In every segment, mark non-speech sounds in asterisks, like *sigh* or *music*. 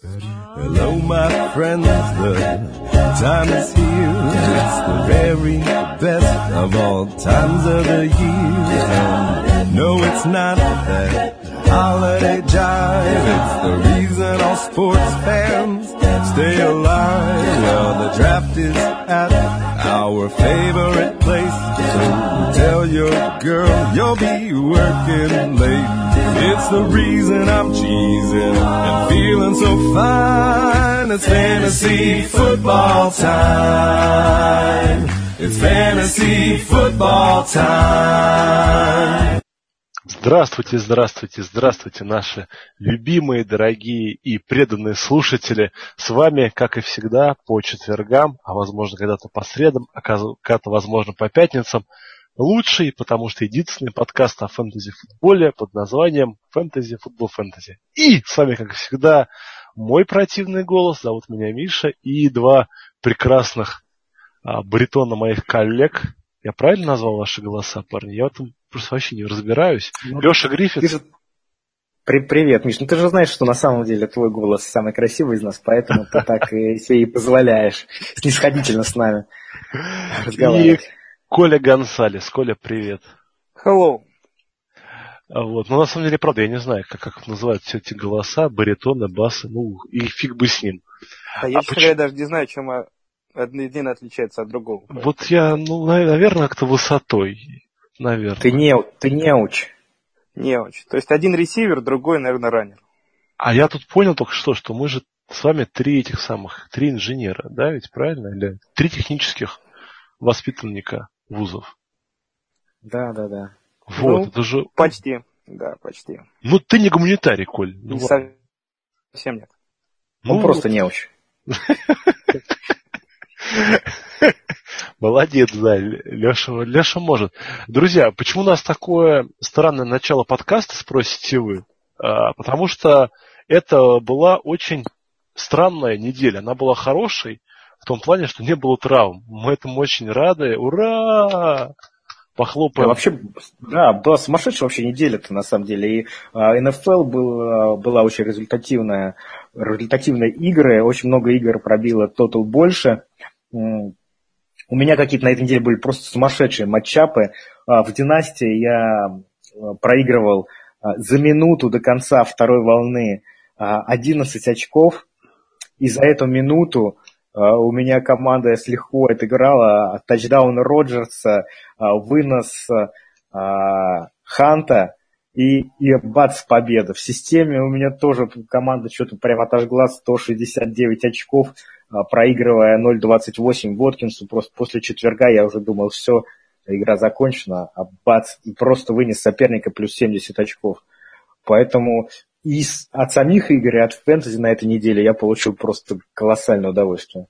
Hello, my friends, the time is here. It's the very best of all times of the year. And no, it's not that holiday jive. It's the reason all sports fans stay alive. Well, the draft is at our favorite place. So tell your girl you'll be working late. It's the reason I'm cheesing and feeling so fine. It's fantasy football time. It's fantasy football time. Здравствуйте, здравствуйте, здравствуйте, наши любимые, дорогие и преданные слушатели. С вами, как и всегда, по четвергам, а возможно когда-то по средам, а когда-то, возможно, по пятницам, лучший, потому что единственный подкаст о фэнтези-футболе под названием «Фэнтези Футбол Фэнтези». И с вами, как всегда, мой противный голос, зовут меня Миша, и два прекрасных а, баритона моих коллег. Я правильно назвал ваши голоса, парни? Я в этом просто вообще не разбираюсь. Ну, Леша Гриффит. Же... При Привет, Миш. Ну ты же знаешь, что на самом деле твой голос самый красивый из нас, поэтому ты так и *laughs* себе и позволяешь снисходительно с нами разговаривать. Коля Гонсалес. Коля, привет. Hello. А вот. Но на самом деле, правда, я не знаю, как, как называют все эти голоса, баритоны, басы, ну, и фиг бы с ним. А, а я, честно говоря, даже не знаю, чем один отличается от другого. Вот я, ну, наверное, как-то высотой. Наверное. Ты не, ты не уч. Не уч. То есть один ресивер, другой, наверное, раннер. А я тут понял только что, что мы же с вами три этих самых, три инженера, да, ведь правильно? Или три технических воспитанника вузов. Да, да, да. Вот, ну, это же... Почти, да, почти. Ну, ты не гуманитарий, Коль. Ну, не совсем нет. Он ну, просто не очень. *laughs* *laughs* Молодец, да, Леша, Леша может. Друзья, почему у нас такое странное начало подкаста, спросите вы? А, потому что это была очень странная неделя. Она была хорошей, в том плане, что не было травм. Мы этому очень рады. Ура! Похлопаем. Да, вообще, да, была сумасшедшая вообще неделя-то на самом деле. И а, НФЛ был, была очень результативная, результативные игры, очень много игр пробило тотал больше. У меня какие-то на этой неделе были просто сумасшедшие матчапы. А, в династии я а, проигрывал за минуту до конца второй волны 11 очков. И за эту минуту а, у меня команда с легко отыграла тачдаун Роджерса, а, вынос а, Ханта и, и бац, победа. В системе у меня тоже команда что-то прям отожгла 169 очков, проигрывая 0.28 Воткинсу. Просто после четверга я уже думал, все, игра закончена, а бац, и просто вынес соперника плюс 70 очков. Поэтому и от самих игр, и от фэнтези на этой неделе я получил просто колоссальное удовольствие.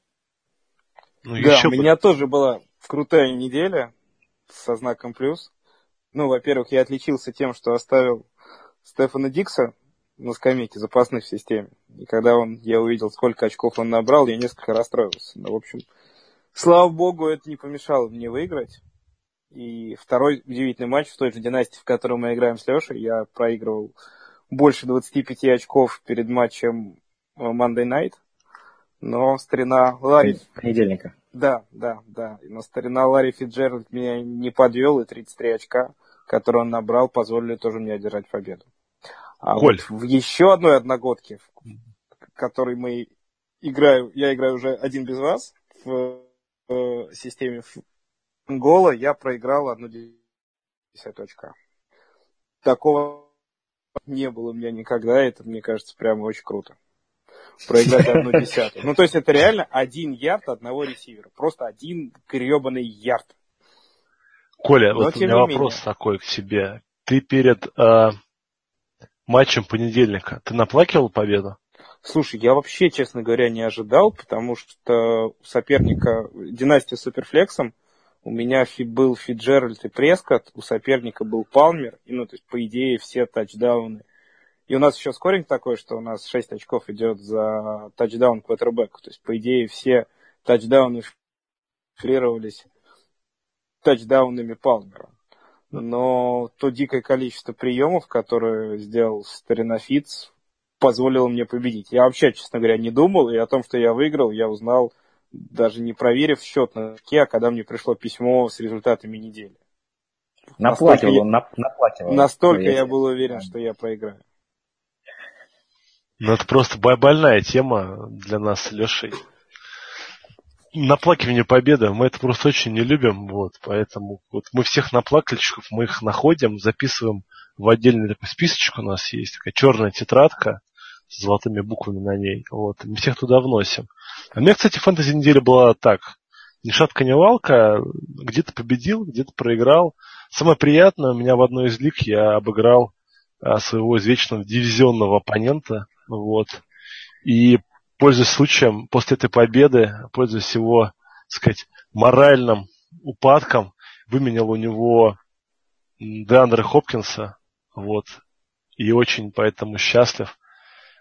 Ну, да, еще у меня тоже была крутая неделя со знаком плюс. Ну, во-первых, я отличился тем, что оставил Стефана Дикса на скамейке запасных в системе. И когда он, я увидел, сколько очков он набрал, я несколько расстроился. Но, в общем, слава богу, это не помешало мне выиграть. И второй удивительный матч в той же династии, в которой мы играем с Лешей, я проигрывал больше 25 очков перед матчем Monday Night. Но старина Ларри... Понедельника. Да, да, да. Но старина Ларри Фиджеральд меня не подвел, и 33 очка, которые он набрал, позволили тоже мне одержать победу. А Коль. вот в еще одной одногодке, в которой мы играю, я играю уже один без вас в, в системе Гола, я проиграл одну десятую очка. Такого не было у меня никогда, это, мне кажется, прямо очень круто. Проиграть *laughs* одну десятую. Ну, то есть это реально один ярд одного ресивера. Просто один гребаный ярд. Коля, Но, вот у меня вопрос менее. такой к тебе. Ты перед э, матчем понедельника, ты наплакивал победу? Слушай, я вообще, честно говоря, не ожидал, потому что у соперника династия суперфлексом у меня был Фиджеральд и Прескотт, у соперника был Палмер, и, ну, то есть, по идее, все тачдауны. И у нас еще скоринг такой, что у нас 6 очков идет за тачдаун квотербек. То есть, по идее, все тачдауны флировались тачдаунами Палмера. Но то дикое количество приемов, которые сделал старина Фитц, позволило мне победить. Я вообще, честно говоря, не думал, и о том, что я выиграл, я узнал, даже не проверив счет на доске, а когда мне пришло письмо с результатами недели. Наплатил он, я, наплатил. Настолько я был уверен, что я проиграю. Ну, это просто больная тема для нас с Лешей. Наплакивание победы, мы это просто очень не любим, вот, поэтому вот мы всех наплакальщиков, мы их находим, записываем в отдельный такой списочек у нас есть, такая черная тетрадка с золотыми буквами на ней, вот, мы всех туда вносим. А у меня, кстати, фэнтези неделя была так, ни шатка, ни валка, где-то победил, где-то проиграл. Самое приятное, у меня в одной из лиг я обыграл а, своего извечного дивизионного оппонента, вот. И, пользуясь случаем, после этой победы, пользуясь его, так сказать, моральным упадком, выменял у него Деандре Хопкинса, вот, и очень поэтому счастлив.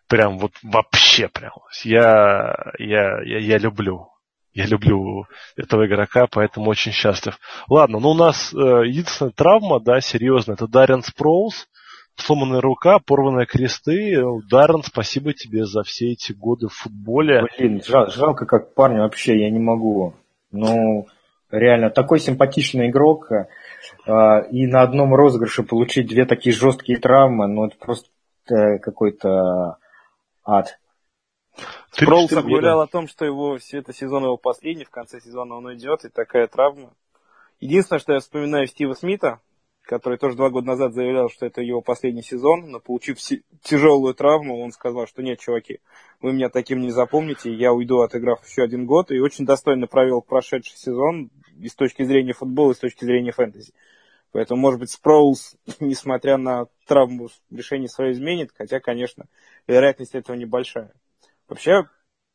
Прям вот вообще прям. Я, я, я, я люблю. Я люблю этого игрока, поэтому очень счастлив. Ладно, ну у нас э, единственная травма, да, серьезная, это Даррен Спроулс сломанная рука, порванные кресты. Даррен, спасибо тебе за все эти годы в футболе. Блин, жал, жалко как парня вообще, я не могу. Ну, реально, такой симпатичный игрок. Э, и на одном розыгрыше получить две такие жесткие травмы, ну, это просто э, какой-то ад. Спроулс объявлял о том, что его это сезон его последний, в конце сезона он уйдет, и такая травма. Единственное, что я вспоминаю Стива Смита, который тоже два года назад заявлял, что это его последний сезон, но получив тяжелую травму, он сказал, что нет, чуваки, вы меня таким не запомните, я уйду, отыграв еще один год, и очень достойно провел прошедший сезон и с точки зрения футбола, и с точки зрения фэнтези. Поэтому, может быть, Спроулс, *laughs* несмотря на травму, решение свое изменит, хотя, конечно, вероятность этого небольшая. Вообще,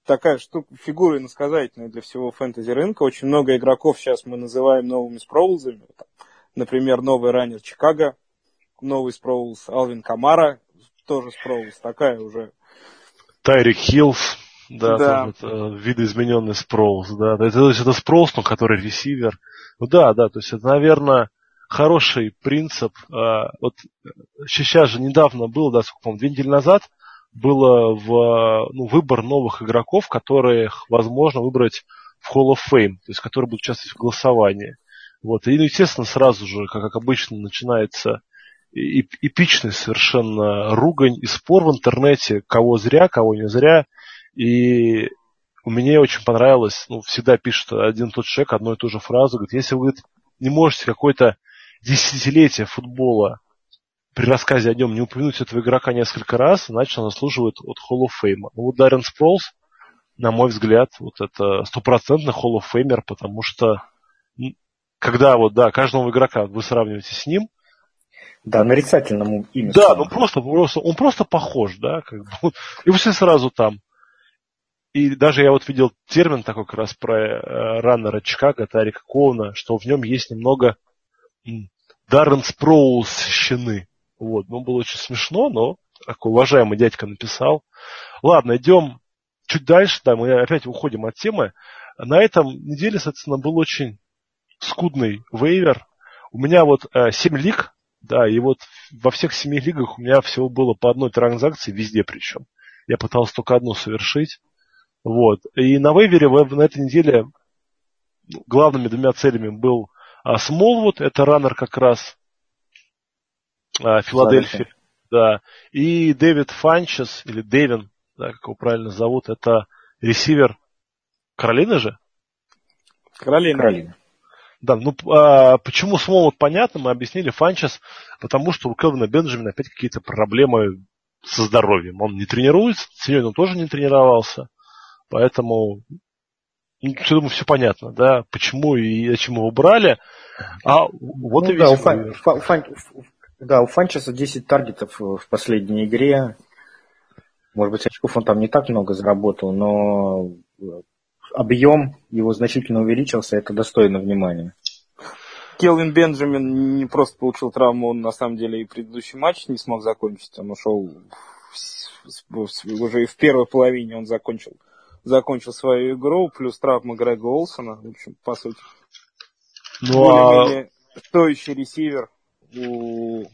такая штука, фигура иносказательная для всего фэнтези рынка. Очень много игроков сейчас мы называем новыми Спроулзами. Например, новый runner Чикаго, новый Спроулс Алвин Камара, тоже Спроулс, такая уже. Тайрик Хиллс, да, да. это видоизмененный Спроулс, да. Это, это Спроулс, но который ресивер. Ну да, да, то есть это, наверное, хороший принцип. А, вот сейчас же недавно было, да, сколько, две недели назад, было в, ну, выбор новых игроков, которых возможно выбрать в Hall of Fame, то есть которые будут участвовать в голосовании. Вот. И, ну, естественно, сразу же, как, как обычно, начинается эпичный совершенно ругань и спор в интернете, кого зря, кого не зря. И мне очень понравилось, ну, всегда пишет один тот человек одну и ту же фразу, говорит, если вы не можете какое-то десятилетие футбола при рассказе о нем не упомянуть этого игрока несколько раз, значит он заслуживает от Hall of Fame. Ну вот Даррен Спролс, на мой взгляд, вот это стопроцентный Hall of Famer, потому что когда вот, да, каждого игрока вы сравниваете с ним, да, нарицательному имени. Да, ну просто, просто, он просто похож, да, как бы, и все сразу там. И даже я вот видел термин такой как раз про э, раннера Чикаго, Тарика Коуна, что в нем есть немного Даррен Спроулс щены. Вот, ну, было очень смешно, но такой уважаемый дядька написал. Ладно, идем чуть дальше, да, мы опять уходим от темы. На этом неделе, соответственно, был очень скудный вейвер. У меня вот э, 7 лиг, да, и вот во всех семи лигах у меня всего было по одной транзакции, везде причем. Я пытался только одну совершить. Вот. И на вейвере на этой неделе главными двумя целями был а, Смолвуд, это раннер как раз а, Филадельфии. Да. И Дэвид Фанчес, или Дэвин, да, как его правильно зовут, это ресивер Каролины же? Каролина. Каролина. Да, ну а, почему Смолот понятно, мы объяснили Фанчес, потому что у Кевина Бенджамина опять какие-то проблемы со здоровьем. Он не тренируется, сегодня он тоже не тренировался, поэтому ну, я думаю, все понятно, да, почему и зачем его брали. А вот ну, и да, весь у Фан, Фан, Фан, да, у Фанчеса 10 таргетов в последней игре. Может быть, очков он там не так много заработал, но объем его значительно увеличился, это достойно внимания. Келвин Бенджамин не просто получил травму, он на самом деле и предыдущий матч не смог закончить. Он ушел уже и в первой половине он закончил, закончил свою игру, плюс травма Грега Олсона, в общем, по сути. Ну, а... стоящий ресивер у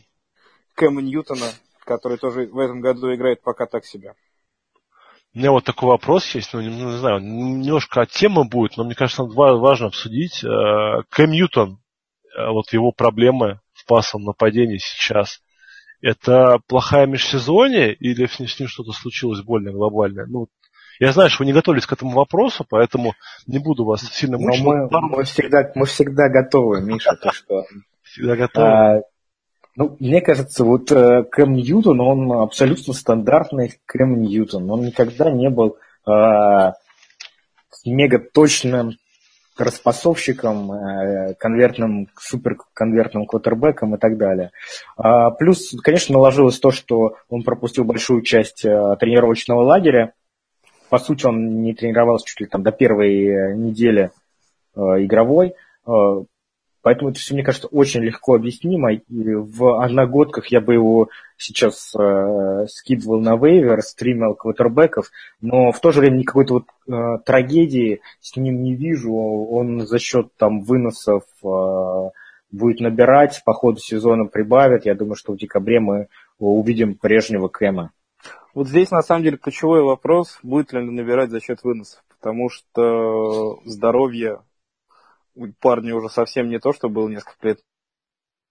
Кэма Ньютона, который тоже в этом году играет пока так себя. У меня вот такой вопрос есть, ну, не, не знаю, немножко от темы будет, но мне кажется, важно обсудить. Э, Кэм Ньютон, э, вот его проблемы в пасовом нападении сейчас, это плохая межсезонье или с ним что-то случилось более глобальное? Ну, я знаю, что вы не готовились к этому вопросу, поэтому не буду вас сильно мучить. Но мы, мы, всегда, мы всегда готовы, Миша, то что... Всегда готовы. А, ну, мне кажется, вот э, Кэм Ньютон, он абсолютно стандартный Кэм Ньютон. Он никогда не был э, мега точным распасовщиком, э, конвертным, суперконвертным квотербеком и так далее. А, плюс, конечно, наложилось то, что он пропустил большую часть э, тренировочного лагеря. По сути, он не тренировался чуть ли там до первой э, недели игровой. Поэтому это все, мне кажется, очень легко объяснимо. И в одногодках я бы его сейчас э, скидывал на вейвер, стримил квотербеков, но в то же время никакой-то вот э, трагедии с ним не вижу. Он за счет там выносов э, будет набирать, по ходу сезона прибавит. Я думаю, что в декабре мы увидим прежнего Кэма. Вот здесь, на самом деле, ключевой вопрос, будет ли он набирать за счет выносов. Потому что здоровье парня уже совсем не то, что было несколько лет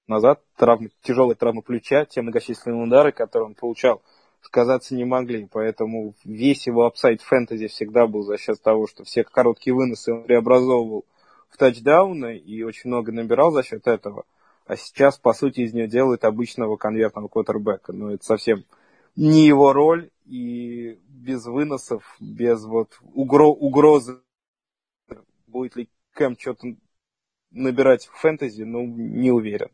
назад. Травмы, тяжелые травмы плеча, те многочисленные удары, которые он получал, сказаться не могли. Поэтому весь его апсайд фэнтези всегда был за счет того, что все короткие выносы он преобразовывал в тачдауны и очень много набирал за счет этого. А сейчас, по сути, из нее делают обычного конвертного квотербека. Но это совсем не его роль. И без выносов, без вот угро- угрозы будет ли Кэм что-то набирать в фэнтези, ну, не уверен.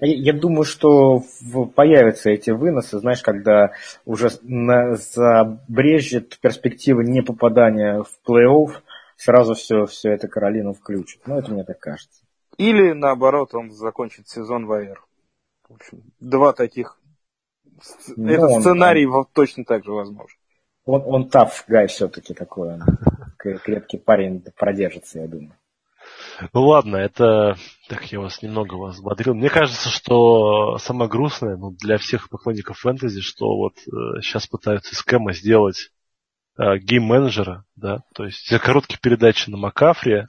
Я думаю, что появятся эти выносы, знаешь, когда уже забрежет перспектива не попадания в плей-офф, сразу все, все это Каролину включит. Ну, это мне так кажется. Или, наоборот, он закончит сезон в АР. В общем, два таких. Ну, Этот он, сценарий он, точно так же возможен. Он, он таф гай все-таки такой. Он крепкий парень продержится, я думаю. Ну ладно, это так я вас немного вас взбодрил. Мне кажется, что самое грустное ну, для всех поклонников фэнтези, что вот э, сейчас пытаются из Кэма сделать э, гейм-менеджера, да, то есть за короткие передачи на Макафре,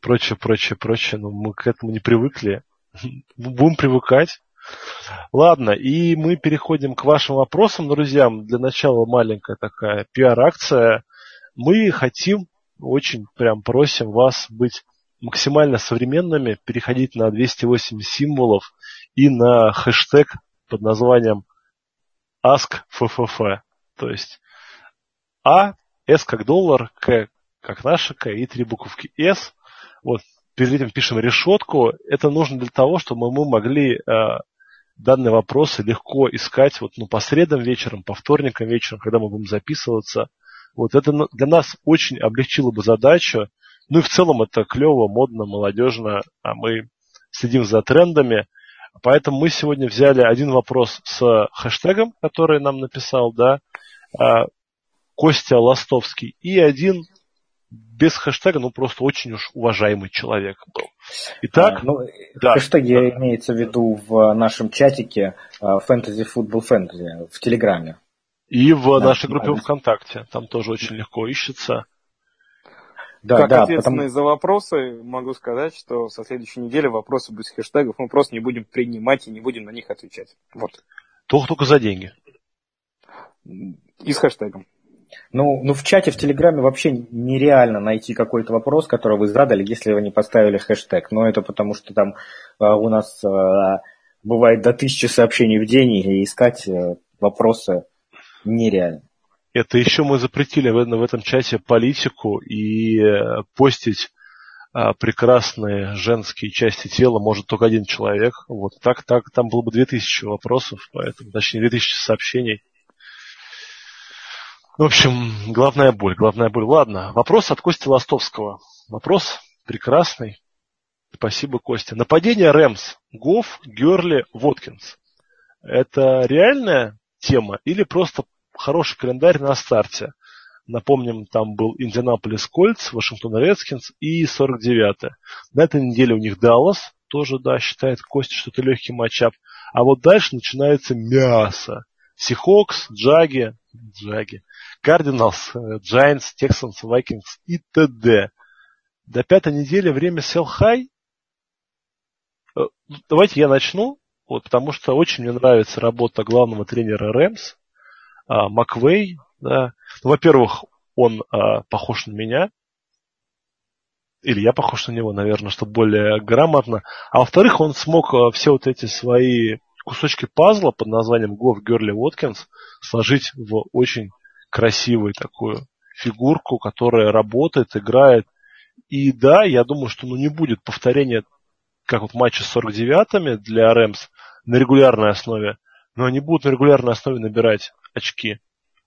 прочее, прочее, прочее, но мы к этому не привыкли. *laughs* Будем привыкать. Ладно, и мы переходим к вашим вопросам, друзья. Для начала маленькая такая пиар-акция. Мы хотим, очень прям просим вас быть максимально современными, переходить на 208 символов и на хэштег под названием AskFFF. То есть А, С как доллар, К как наша К и три буковки С. Вот перед этим пишем решетку. Это нужно для того, чтобы мы могли э, данные вопросы легко искать вот, ну, по средам вечером, по вторникам вечером, когда мы будем записываться. Вот это для нас очень облегчило бы задачу. Ну и в целом это клево, модно, молодежно, а мы следим за трендами. Поэтому мы сегодня взяли один вопрос с хэштегом, который нам написал, да, а, Костя Ластовский, и один без хэштега, ну просто очень уж уважаемый человек был. Итак, а, ну, да. хэштеги да. имеется в виду в нашем чатике Fantasy Football Fantasy в Телеграме. И в да, нашей группе ВКонтакте. Там тоже очень легко ищется. Да, как да, ответственный потому... за вопросы, могу сказать, что со следующей недели вопросы без хэштегов мы просто не будем принимать и не будем на них отвечать. Вот. Только, только за деньги. И с хэштегом. Ну, ну, в чате в Телеграме вообще нереально найти какой-то вопрос, который вы задали, если вы не поставили хэштег. Но это потому, что там а, у нас а, бывает до тысячи сообщений в день, и искать а, вопросы нереально. Это еще мы запретили в, в этом чате политику и э, постить а, прекрасные женские части тела может только один человек. Вот так, так, там было бы 2000 вопросов, поэтому, точнее, 2000 сообщений. В общем, главная боль, главная боль. Ладно, вопрос от Кости Ластовского. Вопрос прекрасный. Спасибо, Костя. Нападение Рэмс. Гофф, Герли, Воткинс. Это реальная тема или просто хороший календарь на старте. Напомним, там был Индианаполис Кольц, Вашингтон Редскинс и 49-е. На этой неделе у них Даллас, тоже, да, считает Костя, что это легкий матчап. А вот дальше начинается мясо. Сихокс, Джаги, Джаги, Кардиналс, Giants, Texans, Vikings и т.д. До пятой недели время sell high. Э, давайте я начну, вот, потому что очень мне нравится работа главного тренера Рэмс, а, Маквей. Да. Ну, во-первых, он а, похож на меня, или я похож на него, наверное, что более грамотно. А во-вторых, он смог а, все вот эти свои кусочки пазла под названием Гов Герли Уоткинс сложить в очень красивую такую фигурку, которая работает, играет. И да, я думаю, что ну, не будет повторения, как вот матча с 49-ми для Рэмс на регулярной основе, но они будут на регулярной основе набирать очки.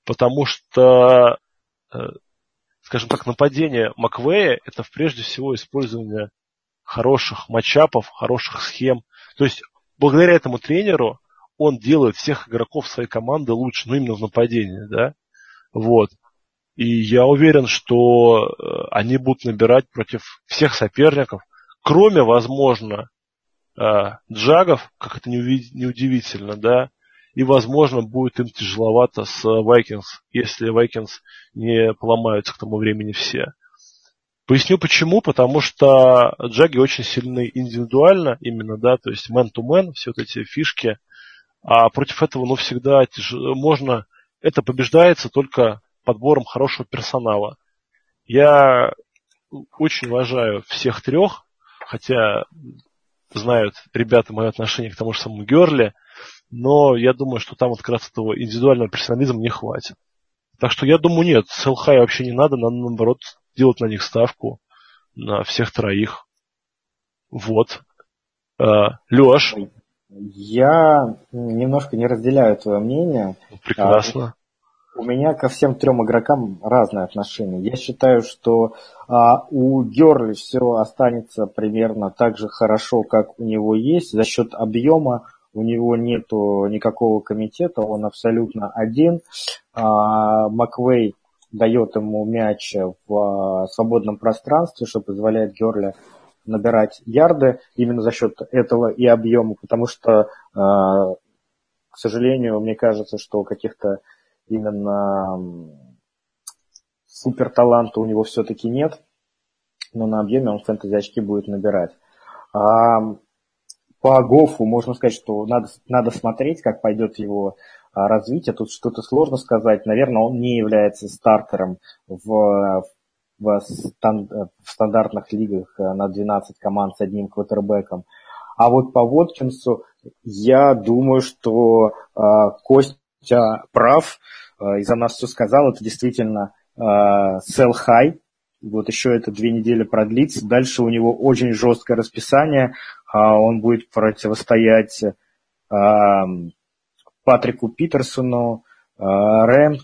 Потому что э, скажем так, нападение Маквея это прежде всего использование хороших матчапов, хороших схем. То есть благодаря этому тренеру он делает всех игроков своей команды лучше, ну именно в нападении, да. Вот. И я уверен, что э, они будут набирать против всех соперников, кроме, возможно, э, джагов, как это не удивительно, да, и, возможно, будет им тяжеловато с Vikings, если Vikings не поломаются к тому времени все. Поясню почему, потому что джаги очень сильны индивидуально именно, да, то есть man-to-man, все вот эти фишки, а против этого, ну, всегда тяж... можно, это побеждается только подбором хорошего персонала. Я очень уважаю всех трех, хотя знают ребята мое отношение к тому же самому Герли, но я думаю, что там вот как раз этого индивидуального персонализма не хватит. Так что я думаю, нет, селхай вообще не надо, надо наоборот делать на них ставку, на всех троих. Вот. А, Леш. Я немножко не разделяю твое мнение. Прекрасно. А, у меня ко всем трем игрокам разное отношение. Я считаю, что а, у Герли все останется примерно так же хорошо, как у него есть, за счет объема у него нету никакого комитета, он абсолютно один. А, Маквей дает ему мяч в а, свободном пространстве, что позволяет Герли набирать ярды именно за счет этого и объема, потому что, а, к сожалению, мне кажется, что каких-то именно супер таланта у него все-таки нет, но на объеме он фэнтези очки будет набирать. По Гофу можно сказать, что надо, надо смотреть, как пойдет его а, развитие. Тут что-то сложно сказать. Наверное, он не является стартером в, в, стан, в стандартных лигах э, на 12 команд с одним квотербеком. А вот по Воткинсу я думаю, что э, Костя прав э, и за нас все сказал. Это действительно э, sell high. Вот еще это две недели продлится. Дальше у него очень жесткое расписание. А он будет противостоять а, Патрику Питерсону, а, Рэм,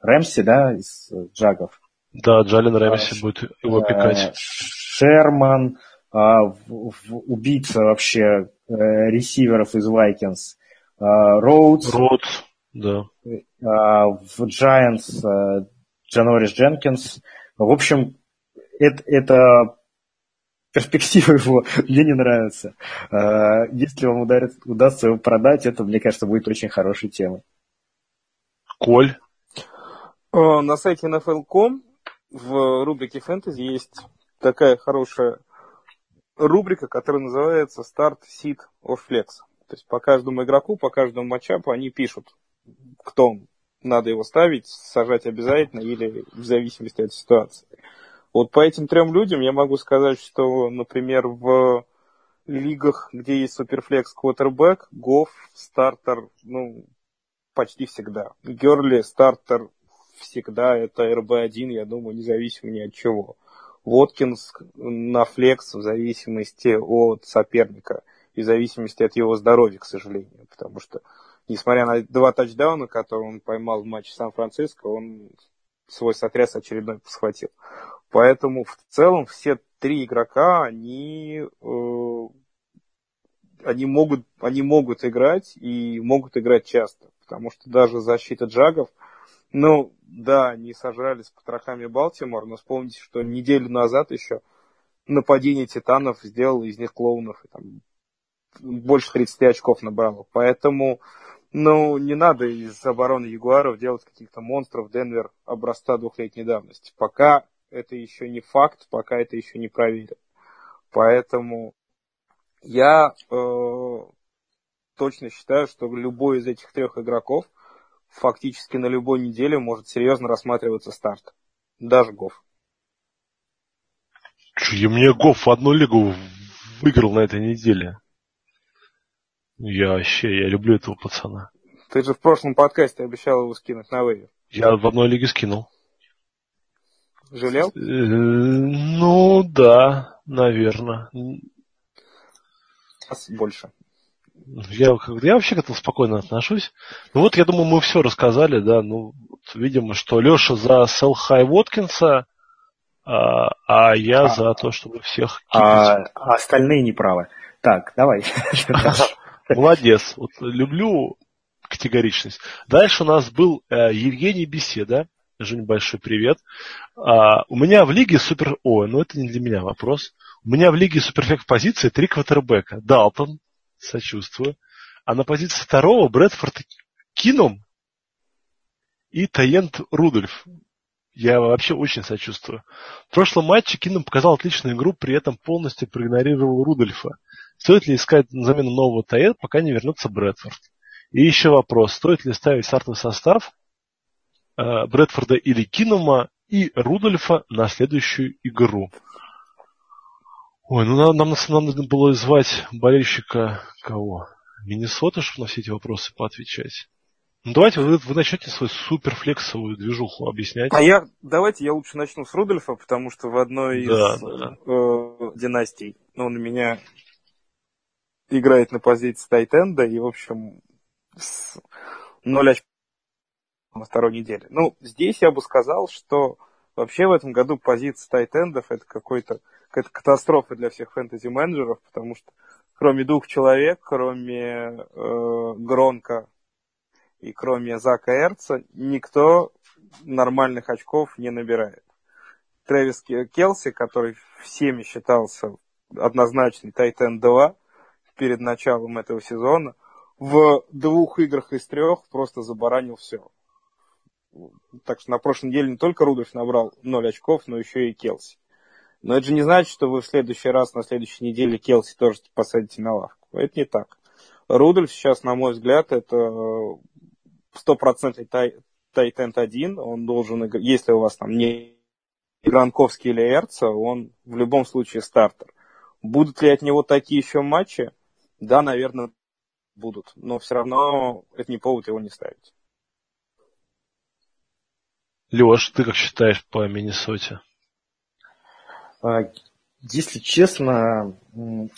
Рэмси, да, из Джагов. Да, Джалин Рэмси будет его пикать. Шерман, убийца вообще э, ресиверов из Вайкинс. Роудс. Роудс, да. В Giants Джанорис Дженкинс. В общем, это, это перспектива его мне не нравится. А, если вам ударит, удастся его продать, это, мне кажется, будет очень хорошей темой. Коль? А, на сайте NFL.com в рубрике фэнтези есть такая хорошая рубрика, которая называется Start Seat of Flex. То есть по каждому игроку, по каждому матчапу они пишут, кто надо его ставить, сажать обязательно или в зависимости от ситуации. Вот по этим трем людям я могу сказать, что, например, в лигах, где есть суперфлекс квотербек, Гофф стартер, ну, почти всегда. Герли стартер всегда, это РБ-1, я думаю, независимо ни от чего. Воткинс на флекс в зависимости от соперника и в зависимости от его здоровья, к сожалению. Потому что, несмотря на два тачдауна, которые он поймал в матче Сан-Франциско, он свой сотряс очередной схватил. Поэтому в целом все три игрока, они, э, они, могут, они могут играть и могут играть часто. Потому что даже защита джагов, ну, да, они сожрали с потрохами Балтимор, но вспомните, что неделю назад еще нападение Титанов сделал из них клоунов. И, там, больше 30 очков набрало. Поэтому, ну, не надо из обороны Ягуаров делать каких-то монстров Денвер образца двухлетней давности. Пока это еще не факт, пока это еще не проверено. Поэтому я э, точно считаю, что любой из этих трех игроков фактически на любой неделе может серьезно рассматриваться старт. Даже Гоф. Че, мне Гоф в одну лигу выиграл на этой неделе. Я вообще, я люблю этого пацана. Ты же в прошлом подкасте обещал его скинуть на вейвер. Я в одной лиге скинул. Жалел? Э, ну, да, наверное. Больше. Я, я вообще к этому спокойно отношусь. Ну вот, я думаю, мы все рассказали, да. Ну, видимо, что Леша за Селхай Воткинса, а, а я а, за то, чтобы всех а, а остальные неправы. Так, давай. *laughs* Молодец. Вот люблю категоричность. Дальше у нас был э, Евгений Беседа. Жень, большой привет. А, у меня в лиге супер... О, ну это не для меня вопрос. У меня в лиге суперфект позиции три квотербека. Далтон, сочувствую. А на позиции второго Брэдфорд Кином и Таент Рудольф. Я вообще очень сочувствую. В прошлом матче Кином показал отличную игру, при этом полностью проигнорировал Рудольфа. Стоит ли искать на замену нового Таент, пока не вернется Брэдфорд? И еще вопрос, стоит ли ставить стартовый состав Брэдфорда или Кинома и Рудольфа на следующую игру? Ой, ну нам, нам, нам нужно было звать болельщика кого? Миннесота, чтобы на все эти вопросы поотвечать. Ну давайте вы, вы начнете свою суперфлексовую движуху объяснять. А я давайте я лучше начну с Рудольфа, потому что в одной из да, да. Э, династий он у меня играет на позиции Тайтенда, и, в общем, с 0 очков на второй неделе. Ну, здесь я бы сказал, что вообще в этом году позиция Тайтендов это какой-то какая-то катастрофа для всех фэнтези-менеджеров, потому что кроме двух человек, кроме э, Гронка и кроме Зака Эрца, никто нормальных очков не набирает. Трэвис Келси, который всеми считался однозначный Тайтен 2 перед началом этого сезона, в двух играх из трех просто забаранил все. Так что на прошлой неделе не только Рудольф набрал 0 очков, но еще и Келси. Но это же не значит, что вы в следующий раз, на следующей неделе Келси тоже посадите на лавку. Это не так. Рудольф сейчас, на мой взгляд, это стопроцентный тай, один. Он должен, если у вас там не Гранковский или Эрца, он в любом случае стартер. Будут ли от него такие еще матчи? Да, наверное, будут. Но все равно это не повод его не ставить. Леш, ты как считаешь по Миннесоте? А, если честно,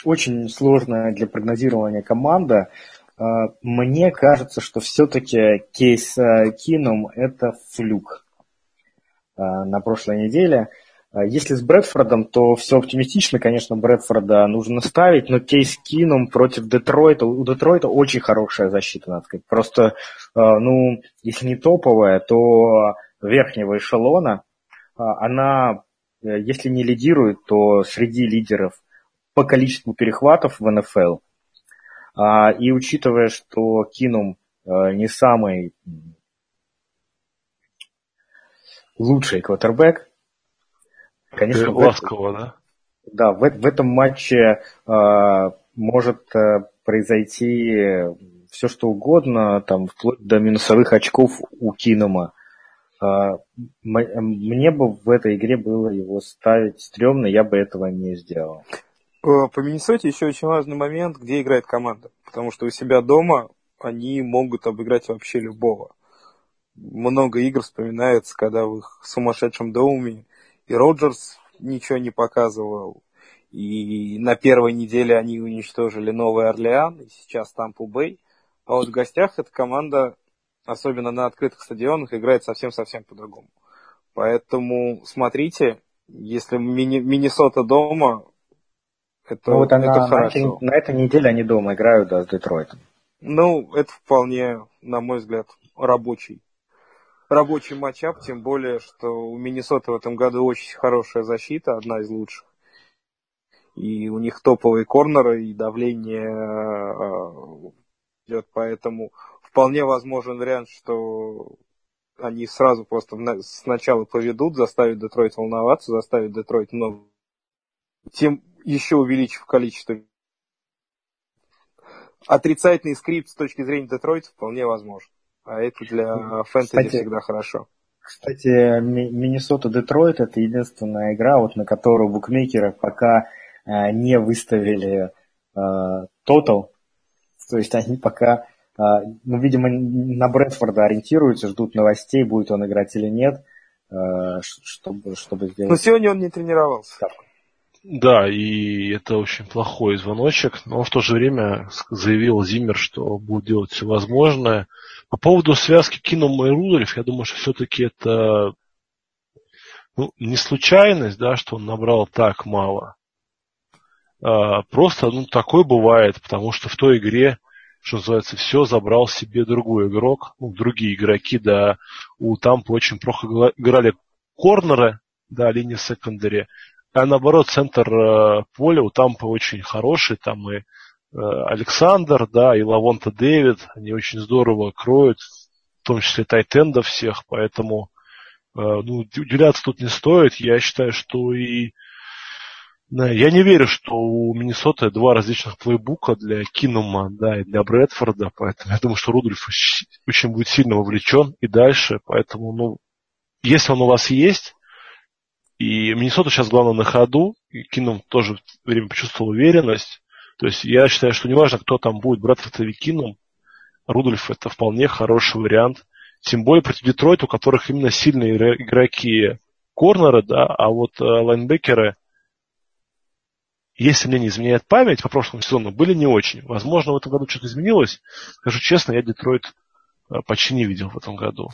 очень сложная для прогнозирования команда. А, мне кажется, что все-таки кейс а, Кинум это флюк на прошлой неделе. Если с Брэдфордом, то все оптимистично, конечно, Брэдфорда нужно ставить, но кейс Кинум против Детройта, у Детройта очень хорошая защита, надо сказать. Просто, ну, если не топовая, то верхнего эшелона, она Э, если не лидирует, то среди лидеров по количеству перехватов в НФЛ. А, и учитывая, что Кинум э, не самый лучший квотербек, конечно... Ласково, да? Да, в, в этом матче э, может э, произойти все что угодно, там, вплоть до минусовых очков у Кинома. А, мне бы в этой игре было его ставить стрёмно, я бы этого не сделал. Э, по Миннесоте еще очень важный момент, где играет команда. Потому что у себя дома они могут обыграть вообще любого. Много игр вспоминается, когда в их сумасшедшем доме и Роджерс ничего не показывал. И на первой неделе они уничтожили Новый Орлеан, и сейчас Тампу Бэй. А вот в гостях эта команда особенно на открытых стадионах, играет совсем-совсем по-другому. Поэтому смотрите, если Мини- Миннесота дома, это, ну, вот она, это хорошо. На этой, на этой неделе они дома играют, да, с Детройтом. Ну, это вполне, на мой взгляд, рабочий. Рабочий матчап, тем более, что у Миннесоты в этом году очень хорошая защита, одна из лучших. и у них топовые корнеры, и давление э, идет, поэтому вполне возможен вариант, что они сразу просто сначала поведут, заставят Детройт волноваться, заставят Детройт много, тем еще увеличив количество. Отрицательный скрипт с точки зрения Детройта вполне возможен. А это для фэнтези Кстати, всегда хорошо. Кстати, Миннесота-Детройт это единственная игра, вот на которую букмекеры пока э, не выставили тотал. Э, То есть они пока ну, видимо, на Брэдфорда ориентируются, ждут новостей, будет он играть или нет, а, чтобы, чтобы сделать... Но сегодня он не тренировался. Ставку. Да, и это очень плохой звоночек, но в то же время заявил Зиммер, что будет делать все возможное. По поводу связки Кинома и Рудольф, я думаю, что все-таки это ну, не случайность, да, что он набрал так мало. А, просто ну, такое бывает, потому что в той игре что называется, все забрал себе другой игрок, ну, другие игроки, да, у Тампы очень плохо играли корнеры, да, линии секондаре, а наоборот, центр э, поля у Тампы очень хороший, там и э, Александр, да, и Лавонта Дэвид, они очень здорово кроют, в том числе тайтендов всех, поэтому э, ну, удивляться тут не стоит. Я считаю, что и я не верю, что у Миннесоты два различных плейбука для Кинума, да, и для Брэдфорда, поэтому я думаю, что Рудольф очень будет сильно вовлечен и дальше, поэтому, ну, если он у вас есть, и Миннесота сейчас главное на ходу, и Кинум тоже в время почувствовал уверенность, то есть я считаю, что неважно, кто там будет, Брэдфорд или Кинум, Рудольф это вполне хороший вариант, тем более против Детройта, у которых именно сильные игроки корнеры, да, а вот э, лайнбекеры – если мне не изменяет память, по прошлому сезону были не очень. Возможно, в этом году что-то изменилось. Скажу честно, я Детройт э, почти не видел в этом году.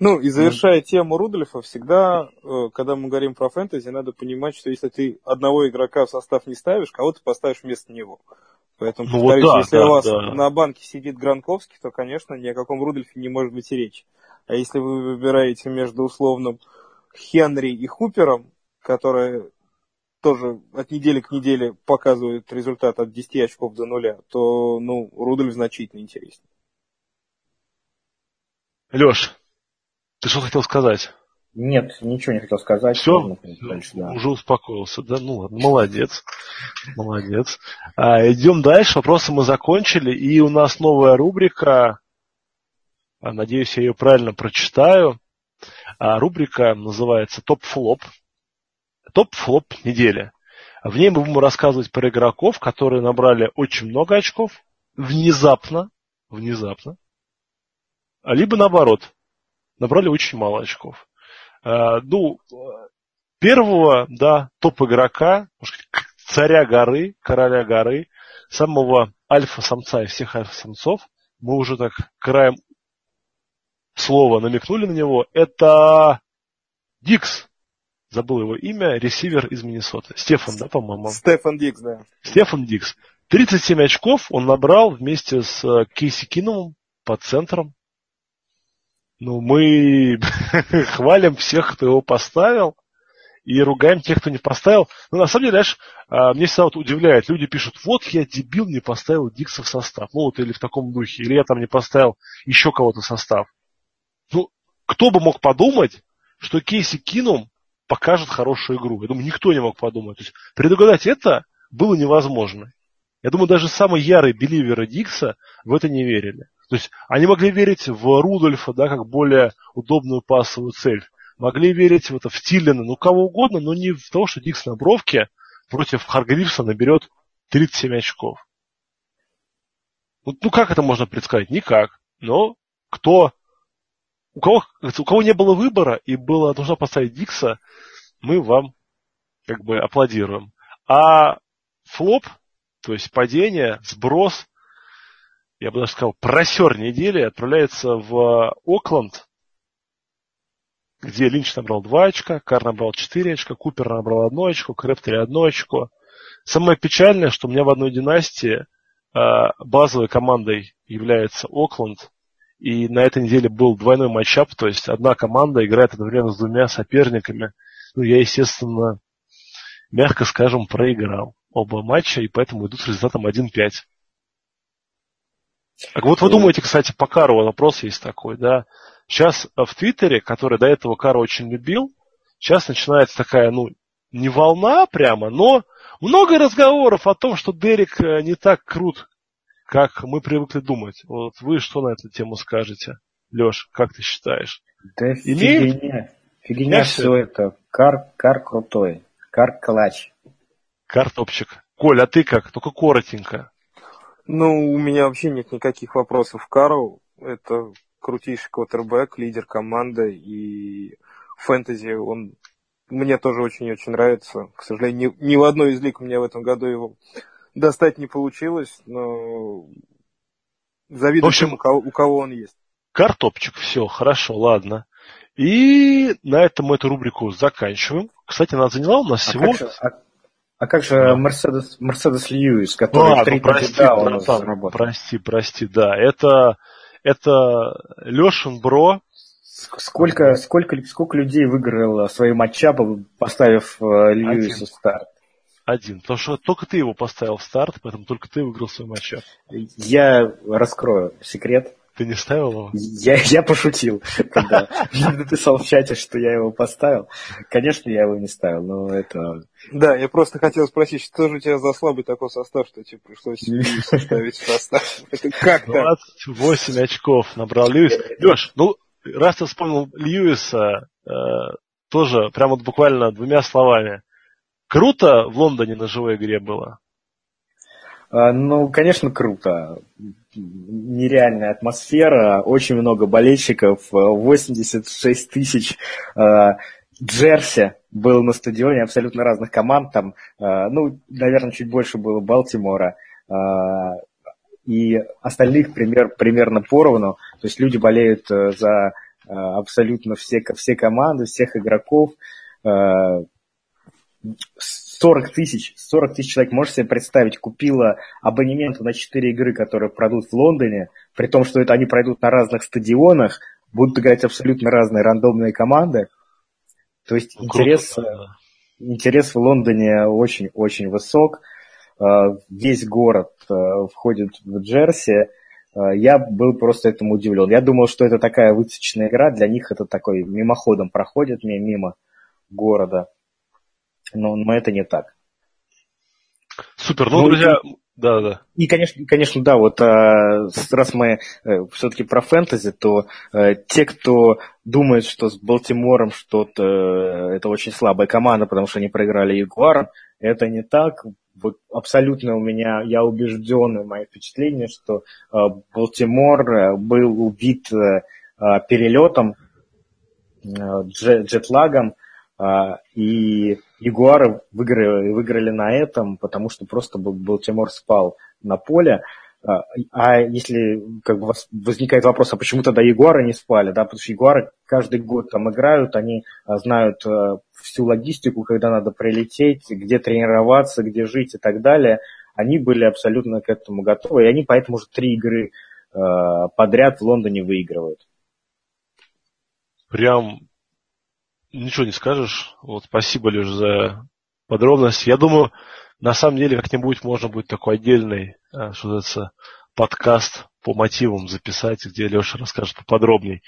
Ну, и завершая тему Рудольфа, всегда, э, когда мы говорим про фэнтези, надо понимать, что если ты одного игрока в состав не ставишь, кого-то поставишь вместо него. Поэтому, ну, повторюсь, вот да, если да, у вас да. на банке сидит Гранковский, то, конечно, ни о каком Рудольфе не может быть и речи. А если вы выбираете между условным Хенри и Хупером, которые тоже от недели к неделе показывает результат от 10 очков до нуля, то, ну, Рудольф значительно интереснее. Леш, ты что хотел сказать? Нет, ничего не хотел сказать. Все? Дальше, да. Уже успокоился, да? Ну ладно, молодец. Молодец. А, идем дальше. Вопросы мы закончили. И у нас новая рубрика. А, надеюсь, я ее правильно прочитаю. А, рубрика называется «Топ-флоп». Топ-флоп недели. В ней мы будем рассказывать про игроков, которые набрали очень много очков, внезапно, внезапно, а либо наоборот, набрали очень мало очков. А, ну, первого, да, топ-игрока, царя горы, короля горы, самого альфа-самца из всех альфа-самцов, мы уже так краем слова намекнули на него, это Дикс забыл его имя, ресивер из Миннесоты. Стефан, да, по-моему? Стефан Дикс, да. Стефан Дикс. 37 очков он набрал вместе с э, Кейси Кинумом под центром. Ну, мы *laughs* хвалим всех, кто его поставил, и ругаем тех, кто не поставил. Но на самом деле, знаешь, а, мне всегда вот удивляет, люди пишут, вот я дебил, не поставил Дикса в состав. Ну вот или в таком духе, или я там не поставил еще кого-то в состав. Ну, кто бы мог подумать, что Кейси Кинум покажет хорошую игру. Я думаю, никто не мог подумать. То есть предугадать это было невозможно. Я думаю, даже самые ярые беливеры Дикса в это не верили. То есть они могли верить в Рудольфа, да, как более удобную пасовую цель. Могли верить в это в Тиллина, ну кого угодно, но не в то, что Дикс на бровке против Харгривса наберет 37 очков. Ну, ну как это можно предсказать? Никак. Но кто у кого, у кого не было выбора и было нужно поставить Дикса, мы вам как бы аплодируем. А флоп, то есть падение, сброс, я бы даже сказал, просер недели отправляется в Окленд, где Линч набрал 2 очка, Кар набрал 4 очка, Купер набрал 1 очко, Крэптери 1 очко. Самое печальное, что у меня в одной династии а, базовой командой является Окленд, и на этой неделе был двойной матчап, то есть одна команда играет одновременно с двумя соперниками. Ну, я, естественно, мягко скажем, проиграл. оба матча, и поэтому идут с результатом 1-5. Так вот вы думаете, кстати, по Кару вопрос есть такой, да? Сейчас в Твиттере, который до этого Кару очень любил, сейчас начинается такая, ну, не волна прямо, но много разговоров о том, что Дерек э, не так крут, как мы привыкли думать. Вот вы что на эту тему скажете? Леш, как ты считаешь? Да Имеет? фигня. Фигня все это. Кар, кар крутой. Кар клач. Кар топчик. Коль, а ты как? Только коротенько. Ну, у меня вообще нет никаких вопросов к Кару. Это крутейший квотербек, лидер команды и фэнтези. Он мне тоже очень-очень нравится. К сожалению, ни, ни в одной из лиг у меня в этом году его достать не получилось, но завидую в общем, тем, у кого, у кого он есть. Картопчик, все, хорошо, ладно. И на этом мы эту рубрику заканчиваем. Кстати, она заняла у нас а всего... Как же, а, а как же Мерседес, Мерседес Льюис, который а, ну, прости, братан, прости, прости, да. Это, это Лешин Бро. Сколько, сколько, сколько людей выиграло свои матчапы, поставив э, Льюису старт? Один. Потому что только ты его поставил в старт, поэтому только ты выиграл свой матчап. Я раскрою секрет. Ты не ставил его? Я, я пошутил, когда написал в чате, что я его поставил. Конечно, я его не ставил, но это... Да, я просто хотел спросить, что же у тебя за слабый такой состав, что тебе пришлось составить состав? Это как то 28 очков набрал Льюис. Леш, ну, раз ты вспомнил Льюиса, э, тоже прямо вот буквально двумя словами. Круто в Лондоне на живой игре было? А, ну, конечно, круто. Нереальная атмосфера, очень много болельщиков, 86 тысяч а, Джерси был на стадионе абсолютно разных команд. Там, а, ну, наверное, чуть больше было Балтимора. И остальных пример, примерно поровну. То есть люди болеют э, за абсолютно все, все команды, всех игроков. 40 тысяч, 40 тысяч человек, можешь себе представить, купила абонемент на 4 игры, которые пройдут в Лондоне, при том, что это они пройдут на разных стадионах, будут играть абсолютно разные рандомные команды. То есть ну, интерес, круто, да. интерес в Лондоне очень-очень высок. А, весь город а, входит в Джерси. А, я был просто этому удивлен. Я думал, что это такая высеченная игра, для них это такой мимоходом проходит мимо города но, но это не так. Супер, ну, ну друзья, и, да, да. И, конечно, конечно, да, вот а, раз мы э, все-таки про фэнтези, то э, те, кто думает, что с Балтимором что-то, э, это очень слабая команда, потому что они проиграли Ягуаром, это не так. Вот абсолютно у меня, я убежден, мое впечатление, что Балтимор был убит перелетом, джет, джетлагом, и Ягуары выиграли, выиграли на этом, потому что просто Тимур спал на поле. А, а если как бы возникает вопрос, а почему тогда Ягуары не спали? Да, потому что Ягуары каждый год там играют, они а, знают а, всю логистику, когда надо прилететь, где тренироваться, где жить и так далее. Они были абсолютно к этому готовы, и они поэтому уже три игры подряд в Лондоне выигрывают. Прям ничего не скажешь. Вот спасибо, Леш, за подробности. Я думаю, на самом деле как-нибудь можно будет такой отдельный, э, что называется, подкаст по мотивам записать, где Леша расскажет поподробней.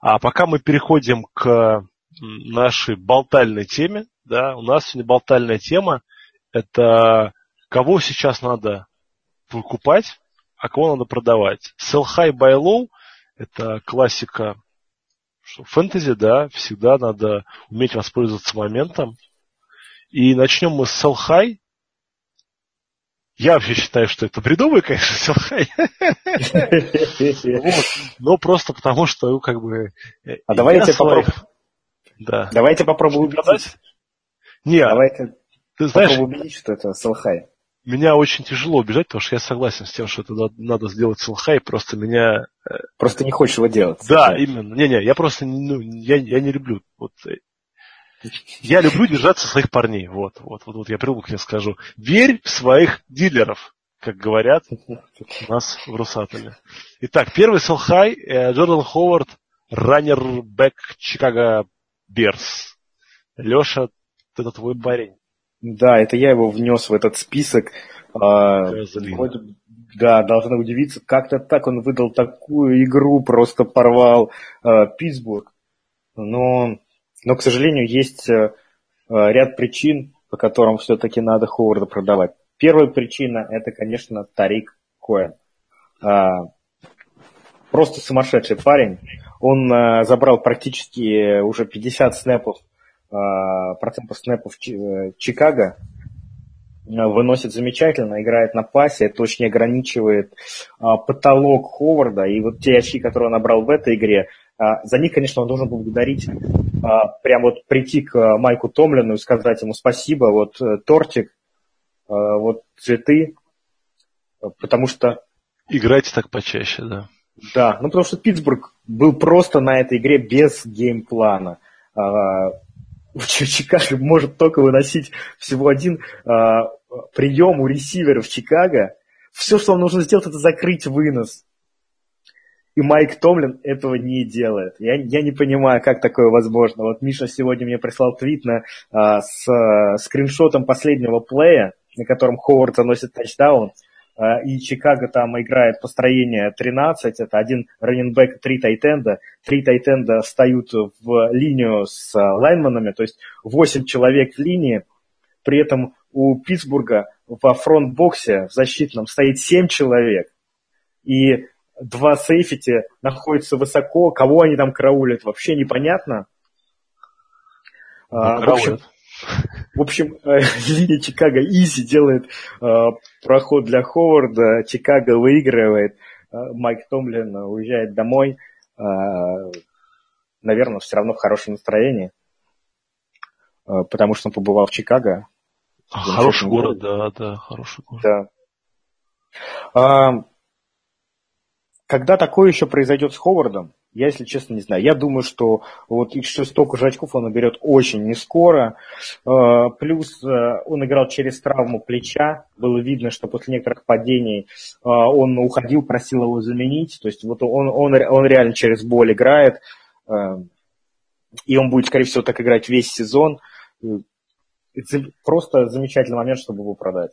А пока мы переходим к нашей болтальной теме, да, у нас сегодня болтальная тема – это кого сейчас надо выкупать, а кого надо продавать. Sell high, buy low – это классика что фэнтези, да, всегда надо уметь воспользоваться моментом. И начнем мы с High. Я вообще считаю, что это бредовый, конечно, High. Но просто потому, что, ну, как бы... А давайте попробуем. Да. Давайте попробуем убедить. Нет. Давайте ты знаешь, попробуем убедить, что это High меня очень тяжело убежать, потому что я согласен с тем, что это надо сделать селхай, просто меня... Э, просто не хочешь его делать. Да, да. именно. Не-не, я просто ну, я, я не люблю. Вот, э, я люблю держаться своих парней. Вот, вот, вот, вот я привык, я скажу. Верь в своих дилеров, как говорят у нас в Русатоме. Итак, первый селхай э, Джордан Ховард, раннербэк Чикаго Берс. Леша, это твой парень. Да, это я его внес в этот список. А, вроде, да, должны удивиться, как-то так он выдал такую игру, просто порвал э, Питтсбург. Но, но, к сожалению, есть э, ряд причин, по которым все-таки надо Ховарда продавать. Первая причина – это, конечно, Тарик Коэн. А, просто сумасшедший парень. Он а, забрал практически уже 50 снэпов, процентов снэпов э, Чикаго. Выносит замечательно, играет на пасе, это очень ограничивает потолок Ховарда. И вот те очки, которые он набрал в этой игре, за них, конечно, он должен благодарить, прям вот прийти к Майку Томлину и сказать ему спасибо, вот э, тортик, вот цветы, потому что... Играйте так почаще, да. Да, ну потому что Питтсбург был просто на этой игре без геймплана. А, Чикаго может только выносить всего один а, прием у ресивера в Чикаго. Все, что вам нужно сделать, это закрыть вынос. И Майк Томлин этого не делает. Я, я не понимаю, как такое возможно. Вот Миша сегодня мне прислал твит на, а, с а, скриншотом последнего play я, на котором Ховард заносит тачдаун. Э, и Чикаго там играет построение 13, это один running back, три тайтенда, три тайтенда встают в линию с э, lineman ами, то есть 8 человек в линии, при этом у Питтсбурга во front box е в защитном стоит 7 человек, и два safety находятся высоко, кого они там караулят, вообще непонятно. Ну, в общем, в общем, э, *laughs* линия Чикаго Изи делает э, проход для Ховарда, Чикаго выигрывает, э, Майк Томлин уезжает домой, наверное, все равно в хорошем настроении, потому что он побывал в Чикаго. Хороший город, да, да, хороший город. Да. Когда такое еще произойдет с Ховардом, я, если честно, не знаю. Я думаю, что вот еще столько же очков он наберет очень не скоро. Э, плюс э, он играл через травму плеча. Было видно, что после некоторых падений э, он уходил, просил его заменить. То есть вот он, он, он реально через боль играет. И он будет, скорее всего, так играть весь сезон. Это просто замечательный момент, чтобы его продать.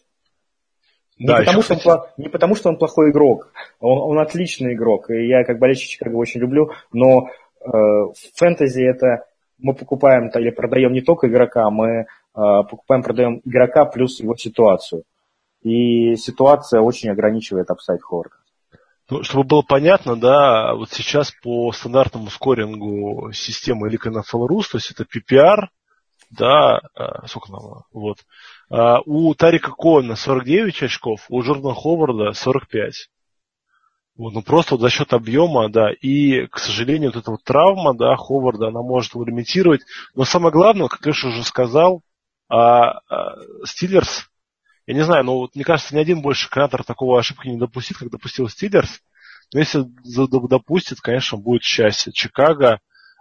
Не, да, потому, что он, не потому, что он плохой игрок. Он, он отличный игрок. И я как болельщик Чикаго очень люблю. Но э, в фэнтези это мы покупаем или продаем не только игрока, мы э, покупаем, продаем игрока плюс его ситуацию. И ситуация очень ограничивает апсайд Хорда. Ну, чтобы было понятно, да, вот сейчас по стандартному скорингу системы Elite NFL Rus, то есть это PPR, да, э, сколько нам, вот, а, у Тарика Коэна 49 очков, у Джордана Ховарда 45. Вот, ну просто вот за счет объема, да, и, к сожалению, вот эта вот травма, да, Ховарда, она может его лимитировать. Но самое главное, как Леша уже сказал, а, а, Стиллерс, я не знаю, но вот мне кажется, ни один больше координатор такого ошибки не допустит, как допустил Стиллерс. Но если допустит, конечно, будет счастье. Чикаго,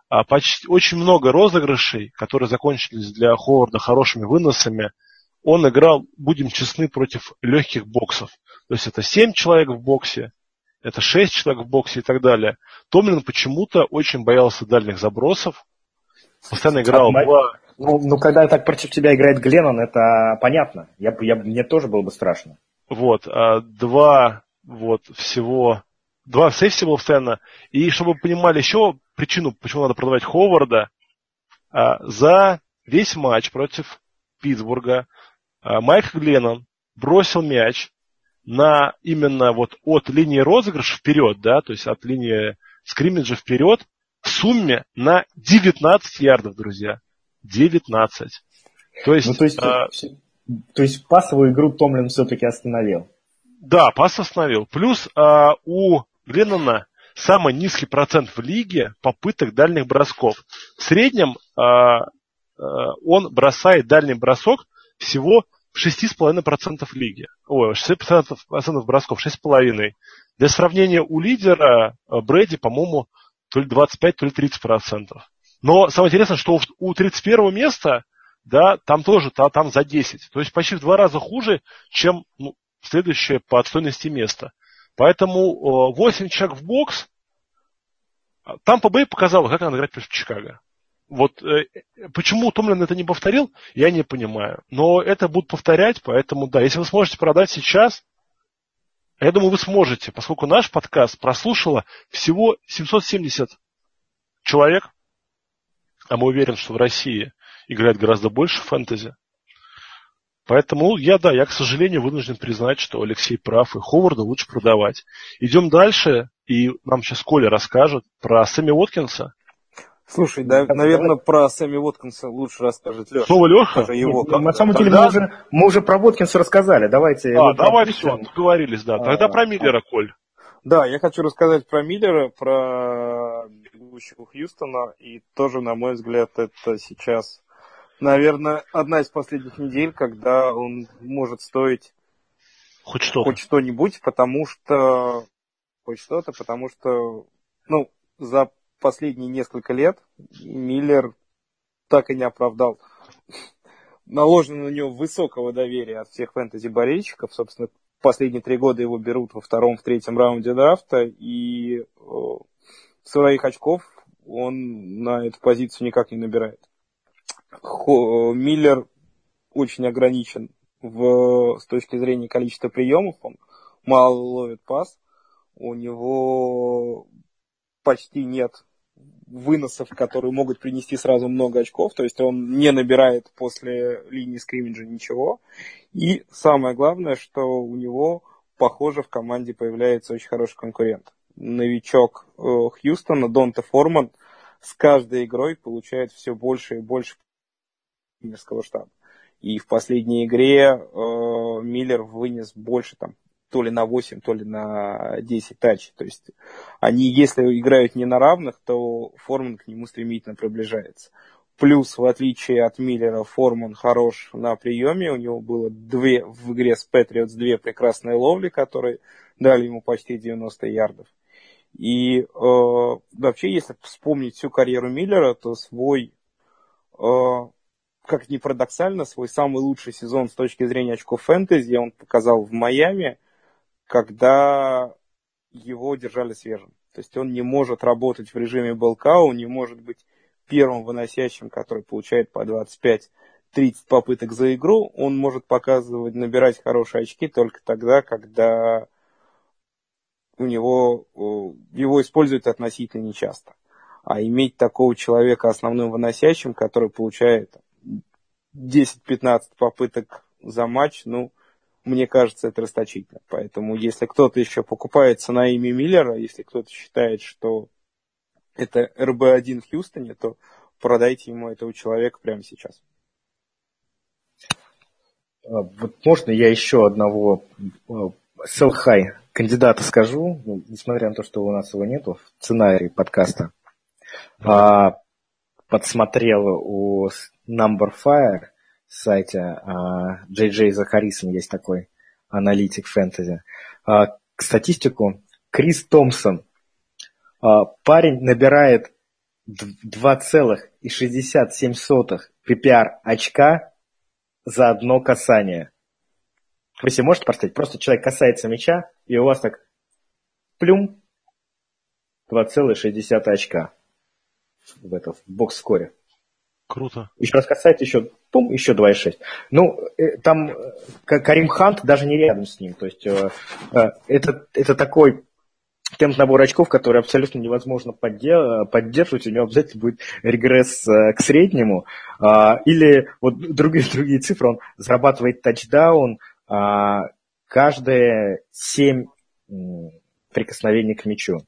почти, очень много розыгрышей, которые закончились для Ховарда хорошими выносами – он играл, будем честны, против легких боксов. То есть это 7 человек в боксе, это 6 человек в боксе и так далее. Томлин почему-то очень боялся дальних забросов, постоянно играл а, два... Ну, ну, когда так против тебя играет Гленнон, это понятно. Я, я, мне тоже было бы страшно. Вот, а, два вот всего, два сейфти было постоянно. И чтобы вы понимали еще причину, почему надо продавать Ховарда, а, за весь матч против Питтсбурга а, Майк Гленнон бросил мяч на именно вот от линии розыгрыша вперед, да, то есть от линии скриммиджа вперед, в сумме на 19 ярдов, друзья. 19. То есть, ну, то, есть а, то есть пасовую игру Томлин все-таки остановил. Да, пас остановил. Плюс а, у Гленнона самый низкий процент в лиге попыток дальних бросков. В среднем а, а, он бросает дальний бросок всего в 6,5% лиги. Ой, 6% бросков, 6,5%. Для сравнения, у лидера э, Брэди, по-моему, то ли 25, то ли 30%. Но самое интересное, что у 31 места, да, там тоже, там за 10. То есть почти в два раза хуже, чем ну, следующее по отстойности место. Поэтому 8 человек в бокс, там Бэй показал, как надо играть против Чикаго. Вот э, почему Томлин это не повторил, я не понимаю. Но это будут повторять, поэтому да, если вы сможете продать сейчас, я думаю, вы сможете, поскольку наш подкаст прослушало всего 770 человек, а мы уверены, что в России играет гораздо больше фэнтези. Поэтому я, да, я, к сожалению, вынужден признать, что Алексей прав, и Ховарда лучше продавать. Идем дальше, и нам сейчас Коля расскажет про Сэмми Уоткинса. Слушай, да, наверное, про Сэмми Уоткинса лучше расскажет Леша. Снова Леша? Его. Ну, на самом деле мы уже, мы уже про Уоткинса рассказали. Давайте. А, давай все, договорились, да. Тогда а, про Миллера, Коль. Да, я хочу рассказать про Миллера, про бегущего Хьюстона, и тоже, на мой взгляд, это сейчас наверное, одна из последних недель, когда он может стоить хоть что хоть что-нибудь, потому что хоть что-то, потому что, ну, за последние несколько лет Миллер так и не оправдал наложено на него высокого доверия от всех фэнтези-болельщиков. Собственно, последние три года его берут во втором, в третьем раунде драфта, и своих очков он на эту позицию никак не набирает. Миллер очень ограничен в, с точки зрения количества приемов. Он мало ловит пас. У него почти нет выносов, которые могут принести сразу много очков. То есть он не набирает после линии скриммиджа ничего. И самое главное, что у него, похоже, в команде появляется очень хороший конкурент. Новичок э, Хьюстона, Донте Форман, с каждой игрой получает все больше и больше тренерского штаба. И в последней игре э, Миллер вынес больше там то ли на 8, то ли на 10 тач. То есть они, если играют не на равных, то Форман к нему стремительно приближается. Плюс, в отличие от Миллера, Форман хорош на приеме. У него было две в игре с Патриотс две прекрасные ловли, которые дали ему почти 90 ярдов. И э, вообще, если вспомнить всю карьеру Миллера, то свой э, как ни парадоксально, свой самый лучший сезон с точки зрения очков фэнтези он показал в Майами, когда его держали свежим. То есть он не может работать в режиме Белкау, не может быть первым выносящим, который получает по 25-30 попыток за игру. Он может показывать, набирать хорошие очки только тогда, когда у него, его используют относительно нечасто. А иметь такого человека основным выносящим, который получает 10-15 попыток за матч, ну, мне кажется, это расточительно. Поэтому, если кто-то еще покупается на имя Миллера, если кто-то считает, что это РБ-1 в Хьюстоне, то продайте ему этого человека прямо сейчас. А, вот можно я еще одного селхай кандидата скажу, ну, несмотря на то, что у нас его нету в сценарии подкаста. А, подсмотрел у Number Fire сайте uh, JJ Захарисом есть такой аналитик фэнтези. Uh, к статистику Крис Томпсон. Uh, парень набирает 2,67 PPR очка за одно касание. Вы себе можете представить? Просто человек касается мяча, и у вас так плюм 2,6 очка в, это, в бокс-скоре. Круто. Еще раз касается еще, пум, еще 2,6. Ну, э, там э, Карим Хант даже не рядом с ним. То есть э, это, это такой темп набора очков, который абсолютно невозможно поддерживать, у него обязательно будет регресс к среднему. А, или вот другие, другие цифры, он зарабатывает тачдаун а, каждые 7 прикосновений к мячу.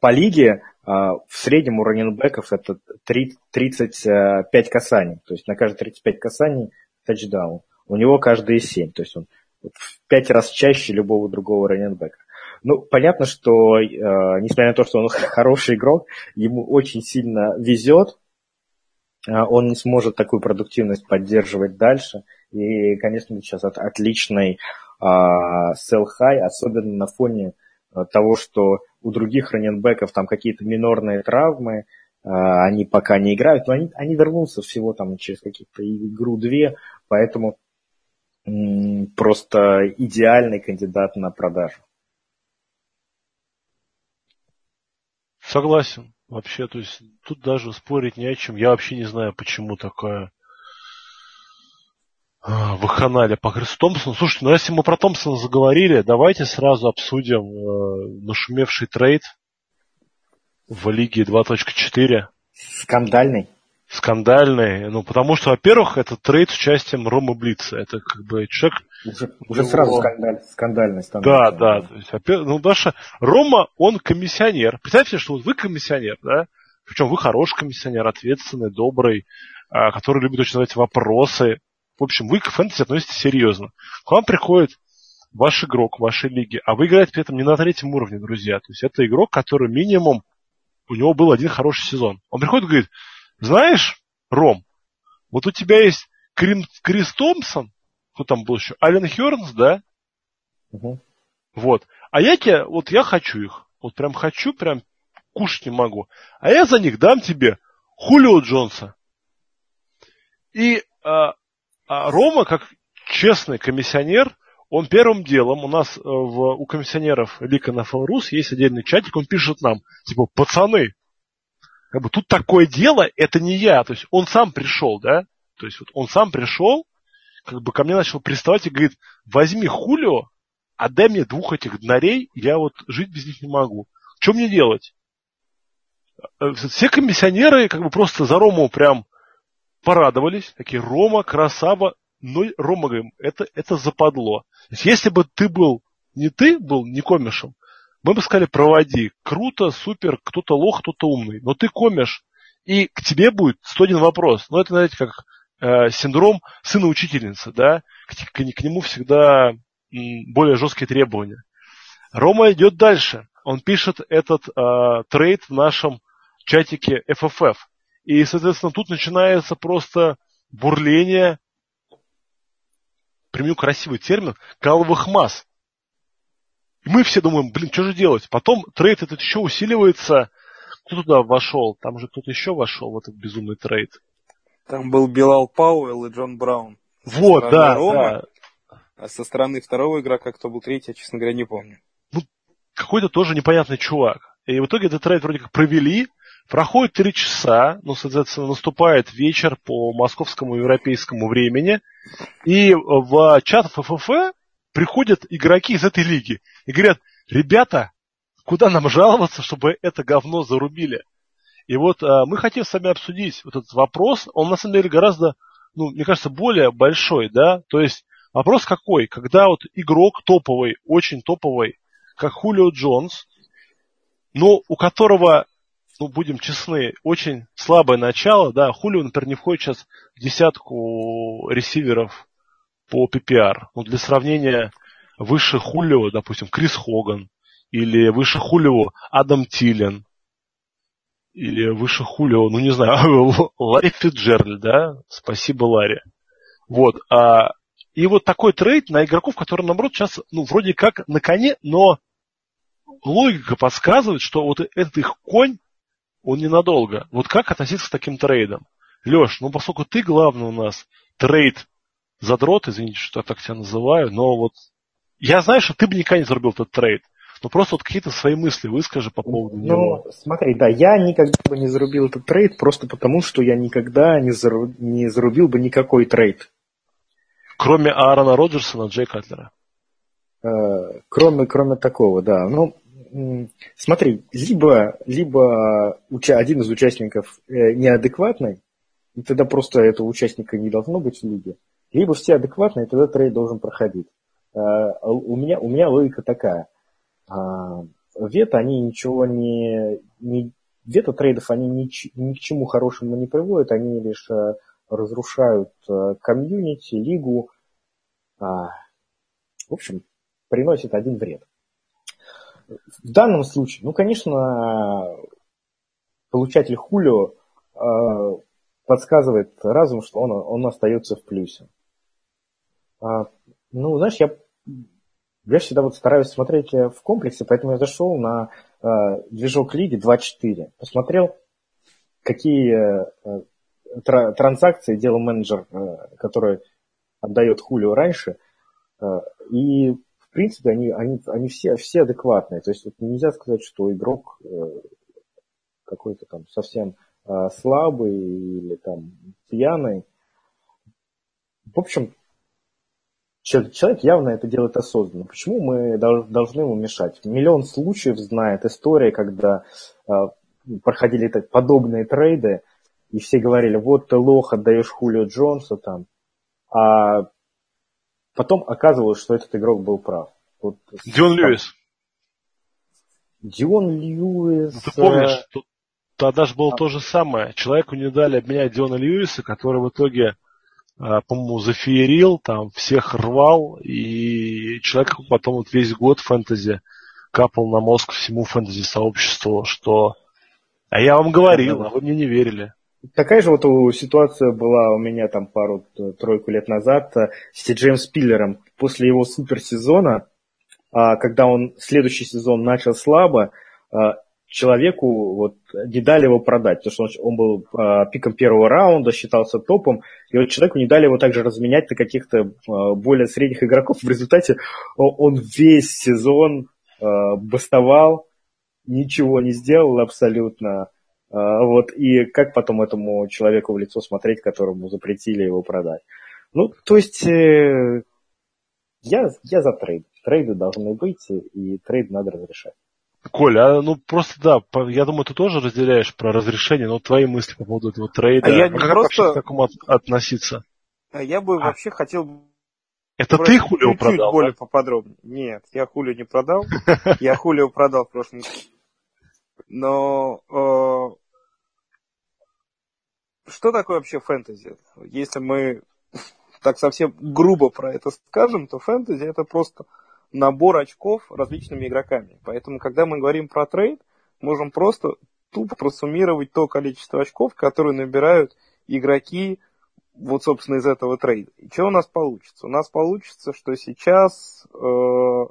По лиге в среднем у раненбеков это 35 касаний. То есть на каждые 35 касаний тачдаун. У него каждые 7. То есть он в 5 раз чаще любого другого раненбека. Ну, понятно, что, э, несмотря на то, что он *laughs* хороший игрок, ему очень сильно везет, а, он не сможет такую продуктивность поддерживать дальше. И, конечно, сейчас от, отличный э, sell high, особенно на фоне Э, того, что у других раненбеков там какие-то минорные травмы, э, они пока не играют, но они, они вернутся всего там через какие-то игру-две, поэтому просто идеальный кандидат на продажу. Согласен. Вообще, то есть тут даже спорить не о чем. Я вообще не знаю, почему такая а, вакханалия по Крису Томпсону. Слушайте, ну если мы про Томпсона заговорили, давайте сразу обсудим э, нашумевший трейд в Лиге 2.4. Скандальный скандальный. Ну, потому что, во-первых, это трейд с участием Рома Блица. Это как бы человек... Уже, уже его... сразу скандаль, скандальный Да, да. То есть, ну, Даша, Рома, он комиссионер. Представьте, что вот вы комиссионер, да? Причем вы хороший комиссионер, ответственный, добрый, а, который любит очень задавать вопросы. В общем, вы к фэнтези относитесь серьезно. К вам приходит ваш игрок вашей лиге, а вы играете при этом не на третьем уровне, друзья. То есть это игрок, который минимум, у него был один хороший сезон. Он приходит и говорит, знаешь, Ром, вот у тебя есть Крим, Крис Томпсон, кто там был еще, Ален Хернс, да? Угу. Вот. А я тебе, вот я хочу их. Вот прям хочу, прям кушать не могу. А я за них дам тебе Хулио Джонса. И а, а Рома, как честный комиссионер, он первым делом, у нас э, в, у комиссионеров Лика на Фалрус есть отдельный чатик, он пишет нам, типа, пацаны, как бы тут такое дело, это не я. То есть он сам пришел, да? То есть вот он сам пришел, как бы ко мне начал приставать и говорит, возьми Хулио, отдай мне двух этих днарей, я вот жить без них не могу. Что мне делать? Э, все комиссионеры как бы просто за Рому прям порадовались. Такие, Рома, красава. Но Рома, говорим, это, это западло. Если бы ты был, не ты был не комишем, мы бы сказали, проводи. Круто, супер, кто-то лох, кто-то умный. Но ты комишь, и к тебе будет 101 вопрос. Ну, это, знаете, как э, синдром сына учительницы, да? К, к, к нему всегда м, более жесткие требования. Рома идет дальше. Он пишет этот э, трейд в нашем чатике FFF. И, соответственно, тут начинается просто бурление, применю красивый термин, каловых масс. И мы все думаем, блин, что же делать? Потом трейд этот еще усиливается. Кто туда вошел? Там же кто-то еще вошел в этот безумный трейд. Там был Билал Пауэлл и Джон Браун. Вот, да, Рома, да. А со стороны второго игрока, кто был третий, я, честно говоря, не помню. Ну, какой-то тоже непонятный чувак. И в итоге этот трейд вроде как провели, проходит три часа, ну, соответственно, наступает вечер по московскому европейскому времени, и в чат FFF приходят игроки из этой лиги и говорят, ребята, куда нам жаловаться, чтобы это говно зарубили? И вот а, мы хотим с вами обсудить вот этот вопрос, он на самом деле гораздо, ну, мне кажется, более большой, да, то есть вопрос какой, когда вот игрок топовый, очень топовый, как Хулио Джонс, но у которого, ну, будем честны, очень слабое начало, да, Хулио, например, не входит сейчас в десятку ресиверов по PPR. Ну, для сравнения, выше Хулио, допустим, Крис Хоган, или выше Хулио Адам Тилен, или выше Хулио, ну не знаю, *laughs* Ларри Фиджерль, да, спасибо Ларри. Вот, а, и вот такой трейд на игроков, которые, наоборот, сейчас, ну, вроде как на коне, но логика подсказывает, что вот этот их конь, он ненадолго. Вот как относиться к таким трейдам? Леш, ну поскольку ты главный у нас трейд задрот, извините, что я так тебя называю, но вот я знаю, что ты бы никогда не зарубил этот трейд. Но просто вот какие-то свои мысли выскажи по поводу ну, него. Ну, смотри, да, я никогда бы не зарубил этот трейд, просто потому, что я никогда не, зару... не зарубил бы никакой трейд. Кроме Аарона Роджерса на Джей Катлера. Э, кроме, кроме такого, да. Ну, смотри, либо, либо один из участников э, неадекватный, и тогда просто этого участника не должно быть в лиге, либо все адекватные, тогда трейд должен проходить. А, у меня, у меня логика такая. А, вето, они ничего не, не вето трейдов, они ни, ни к чему хорошему не приводят, они лишь а, разрушают комьюнити, лигу. В общем, приносят один вред. В данном случае, ну, конечно, получатель Хулио подсказывает разум, что он, он остается в плюсе. Ну, знаешь, я, я всегда вот стараюсь смотреть э, в комплексе, поэтому я зашел на э, движок лиги 2.4, посмотрел, какие э, тра- транзакции делал менеджер, э, который отдает Хулио раньше, э, и принципе они, они, они все, все адекватные. То есть вот нельзя сказать, что игрок э, какой-то там совсем э, слабый или там пьяный. В общем, человек явно это делает осознанно. Почему мы должны ему мешать? Миллион случаев знает история, когда э, проходили подобные трейды, и все говорили, вот ты лох, отдаешь Хулио Джонсу там, а потом оказывалось, что этот игрок был прав. Вот, Дион там, Льюис. Дион Льюис. Ну, ты помнишь, тут, тогда же было а... то же самое. Человеку не дали обменять Диона Льюиса, который в итоге, а, по-моему, зафеерил, там всех рвал, и человек потом вот весь год фэнтези капал на мозг всему фэнтези сообществу, что а я вам говорил, а вы мне не верили. Такая же вот ситуация была у меня там пару-тройку лет назад э, с Тиджеем Спиллером. После его суперсезона, а, когда он следующий сезон начал слабо, а, человеку вот не дали его продать, потому что он, он был э, пиком первого раунда, считался топом, и вот человеку не дали его также разменять на каких-то э, более средних игроков. В результате он весь сезон э, бастовал, ничего не сделал абсолютно. А, вот, и как потом этому человеку в лицо смотреть, которому запретили его продать. Ну, то есть, э, я, я за трейд. Трейды должны быть, и трейд надо разрешать. Коля, а, ну просто да, я думаю, ты тоже разделяешь про разрешение, но твои мысли по поводу этого трейда. А я не как просто... вообще к такому от, относиться? А я бы а. вообще хотел это ты Хулио продал? более да? поподробнее. Нет, я Хулио не продал. *laughs* Я Хулио продал в прошлом но э, что такое вообще фэнтези? Если мы *laughs* так совсем грубо про это скажем, то фэнтези это просто набор очков различными игроками. Поэтому, когда мы говорим про трейд, можем просто тупо просуммировать то количество очков, которые набирают игроки вот, собственно, из этого трейда. И что у нас получится? У нас получится, что сейчас э,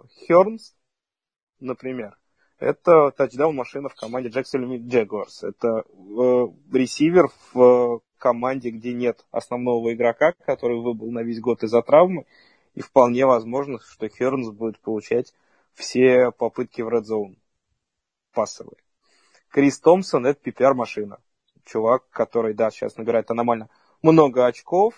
например, это тачдаун машина в команде Jacksonville Jaguars. Это э, ресивер в э, команде, где нет основного игрока, который выбыл на весь год из-за травмы. И вполне возможно, что Хернс будет получать все попытки в Red Zone пассовые. Крис Томпсон это PPR-машина. Чувак, который, да, сейчас набирает аномально много очков.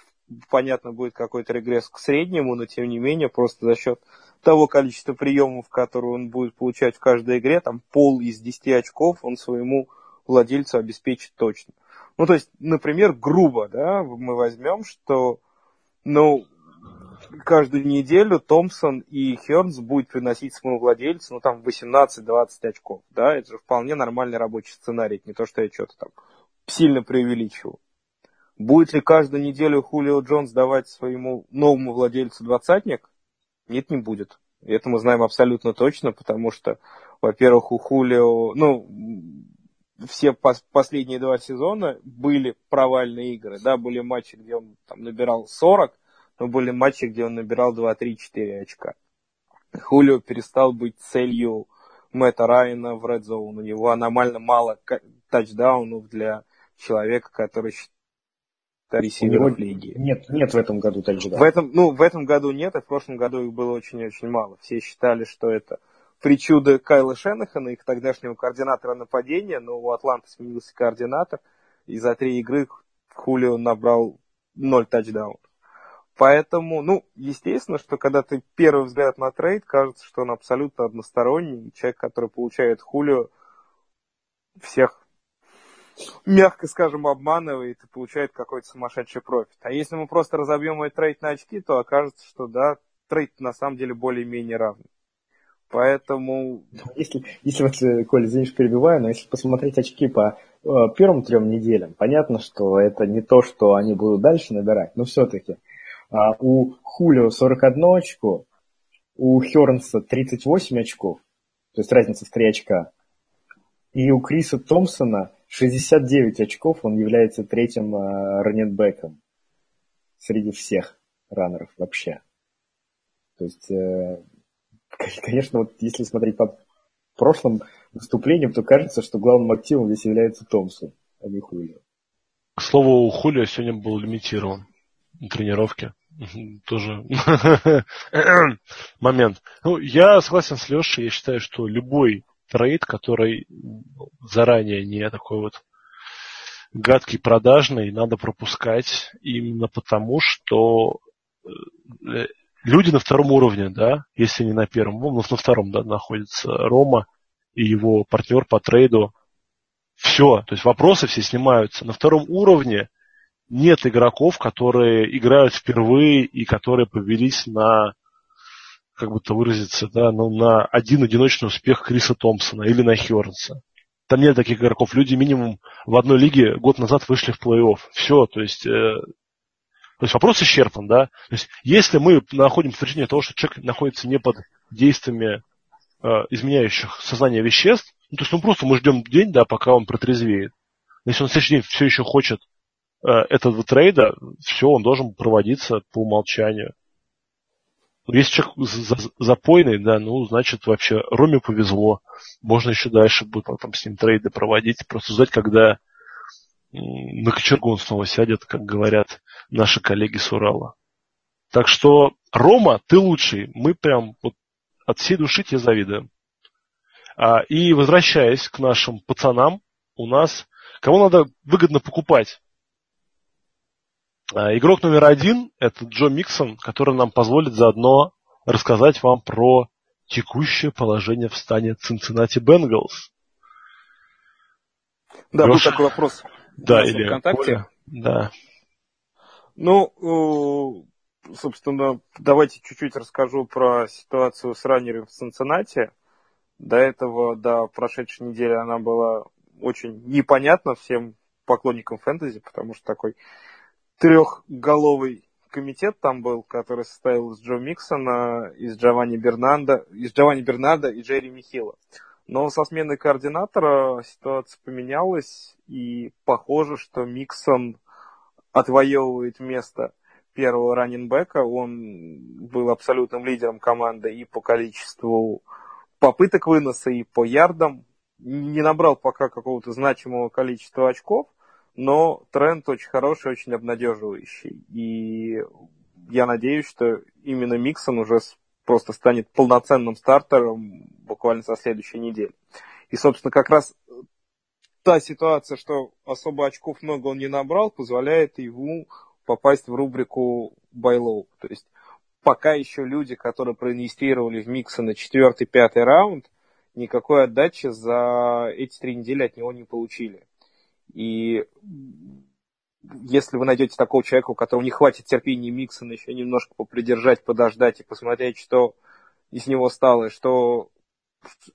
Понятно, будет какой-то регресс к среднему, но тем не менее, просто за счет того количества приемов, которые он будет получать в каждой игре, там пол из 10 очков он своему владельцу обеспечит точно. Ну, то есть, например, грубо, да, мы возьмем, что, ну, каждую неделю Томпсон и Хернс будет приносить своему владельцу, ну, там, 18-20 очков, да, это же вполне нормальный рабочий сценарий, не то, что я что-то там сильно преувеличивал. Будет ли каждую неделю Хулио Джонс давать своему новому владельцу двадцатник? Нет, не будет. И это мы знаем абсолютно точно, потому что, во-первых, у Хулио, ну, все пос- последние два сезона были провальные игры. Да, были матчи, где он там набирал 40, но были матчи, где он набирал 2, 3, 4 очка. Хулио перестал быть целью Мэтта Райана в Red Zone. У него аномально мало тачдаунов для человека, который ресиверов лиги. Нет, нет в этом году тачдаунов. В этом, ну, в этом году нет, а в прошлом году их было очень-очень мало. Все считали, что это причуды Кайла Шенахана, их тогдашнего координатора нападения, но у Атланты сменился координатор, и за три игры Хулио набрал ноль тачдаунов. Поэтому, ну, естественно, что когда ты первый взгляд на трейд, кажется, что он абсолютно односторонний, человек, который получает Хулио, всех мягко скажем, обманывает и получает какой-то сумасшедший профит. А если мы просто разобьем этот трейд на очки, то окажется, что да, трейд на самом деле более-менее равный. Поэтому... Если, если вот, э, Коля, извините, перебиваю, но если посмотреть очки по э, первым трем неделям, понятно, что это не то, что они будут дальше набирать, но все-таки э, у Хулио 41 очко, у Хернса 38 очков, то есть разница в 3 очка, и у Криса Томпсона 69 очков, он является третьим э, раннинбеком среди всех раннеров вообще. То есть, э, конечно, вот если смотреть по прошлым выступлениям, то кажется, что главным активом здесь является Томпсон, а не Хулио. К слову, Хулио сегодня был лимитирован на тренировке. Тоже *laughs* момент. Ну, я согласен с Лешей, я считаю, что любой трейд, который заранее не такой вот гадкий, продажный, надо пропускать именно потому, что э, люди на втором уровне, да, если не на первом, ну, на втором, да, находится Рома и его партнер по трейду. Все, то есть вопросы все снимаются. На втором уровне нет игроков, которые играют впервые и которые повелись на, как бы то выразиться, да, ну, на один одиночный успех Криса Томпсона или на Хернса. Там нет таких игроков. Люди минимум в одной лиге год назад вышли в плей-офф. Все, то есть, э, то есть вопрос исчерпан, да. То есть, если мы находим подтверждение того, что человек находится не под действиями э, изменяющих сознание веществ, ну, то есть, ну, просто мы ждем день, да, пока он протрезвеет. Если он в следующий день все еще хочет э, этого трейда, все, он должен проводиться по умолчанию. Если человек запойный, да, ну, значит, вообще Роме повезло. Можно еще дальше будет там с ним трейды проводить, просто ждать, когда на кочергу снова сядет, как говорят наши коллеги с Урала. Так что, Рома, ты лучший. Мы прям вот от всей души тебе завидуем. А, и возвращаясь к нашим пацанам, у нас кого надо выгодно покупать? А, игрок номер один – это Джо Миксон, который нам позволит заодно рассказать вам про текущее положение в стане Cincinnati Bengals. Да, Леша. был такой вопрос. Да, или ВКонтакте. Да. Ну, собственно, давайте чуть-чуть расскажу про ситуацию с раннером в Цинциннати. До этого, до прошедшей недели она была очень непонятна всем поклонникам фэнтези, потому что такой трехголовый комитет там был, который состоял из Джо Миксона, из Джованни Бернанда, из Джованни Бернанда и Джерри Михила. Но со сменой координатора ситуация поменялась, и похоже, что Миксон отвоевывает место первого раненбека. Он был абсолютным лидером команды и по количеству попыток выноса, и по ярдам. Не набрал пока какого-то значимого количества очков, но тренд очень хороший, очень обнадеживающий. И я надеюсь, что именно Миксон уже просто станет полноценным стартером буквально со следующей недели. И, собственно, как раз та ситуация, что особо очков много он не набрал, позволяет ему попасть в рубрику байлоу. То есть пока еще люди, которые проинвестировали в Микса на четвертый, пятый раунд, никакой отдачи за эти три недели от него не получили. И если вы найдете такого человека, у которого не хватит терпения Миксона еще немножко попридержать, подождать и посмотреть, что из него стало, и что,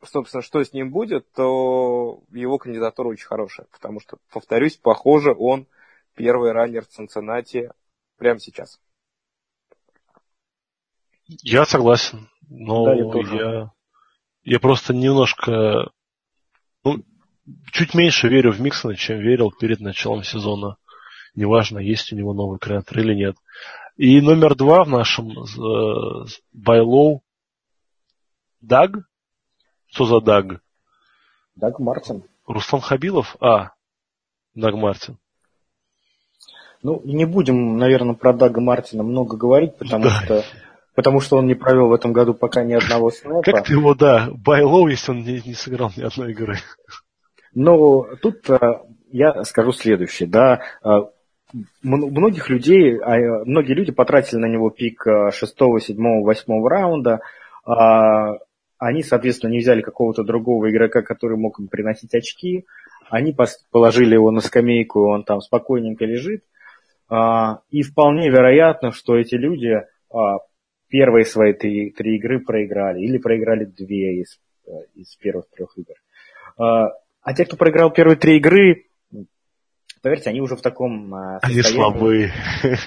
собственно, что с ним будет, то его кандидатура очень хорошая. Потому что, повторюсь, похоже, он первый раннер в Цинциннати прямо сейчас. Я согласен. Но да, я, я, я просто немножко ну, чуть меньше верю в Миксона, чем верил перед началом сезона. Неважно, есть у него новый креатор или нет. И номер два в нашем э, Байлоу Даг? Что за Даг? Даг Мартин. Руслан Хабилов? А, Даг Мартин. Ну, не будем, наверное, про Дага Мартина много говорить, потому да. что потому что он не провел в этом году пока ни одного снэпа. Как ты его, да, buy low, если он не, не сыграл ни одной игры. Но тут э, я скажу следующее, да, э, многих людей, а, многие люди потратили на него пик 6, 7, 8 раунда, а, они, соответственно, не взяли какого-то другого игрока, который мог им приносить очки, они положили его на скамейку, он там спокойненько лежит, а, и вполне вероятно, что эти люди первые свои три, три игры проиграли, или проиграли две из, э, из первых трех игр. А те, кто проиграл первые три игры, поверьте, они уже в таком а, они слабые.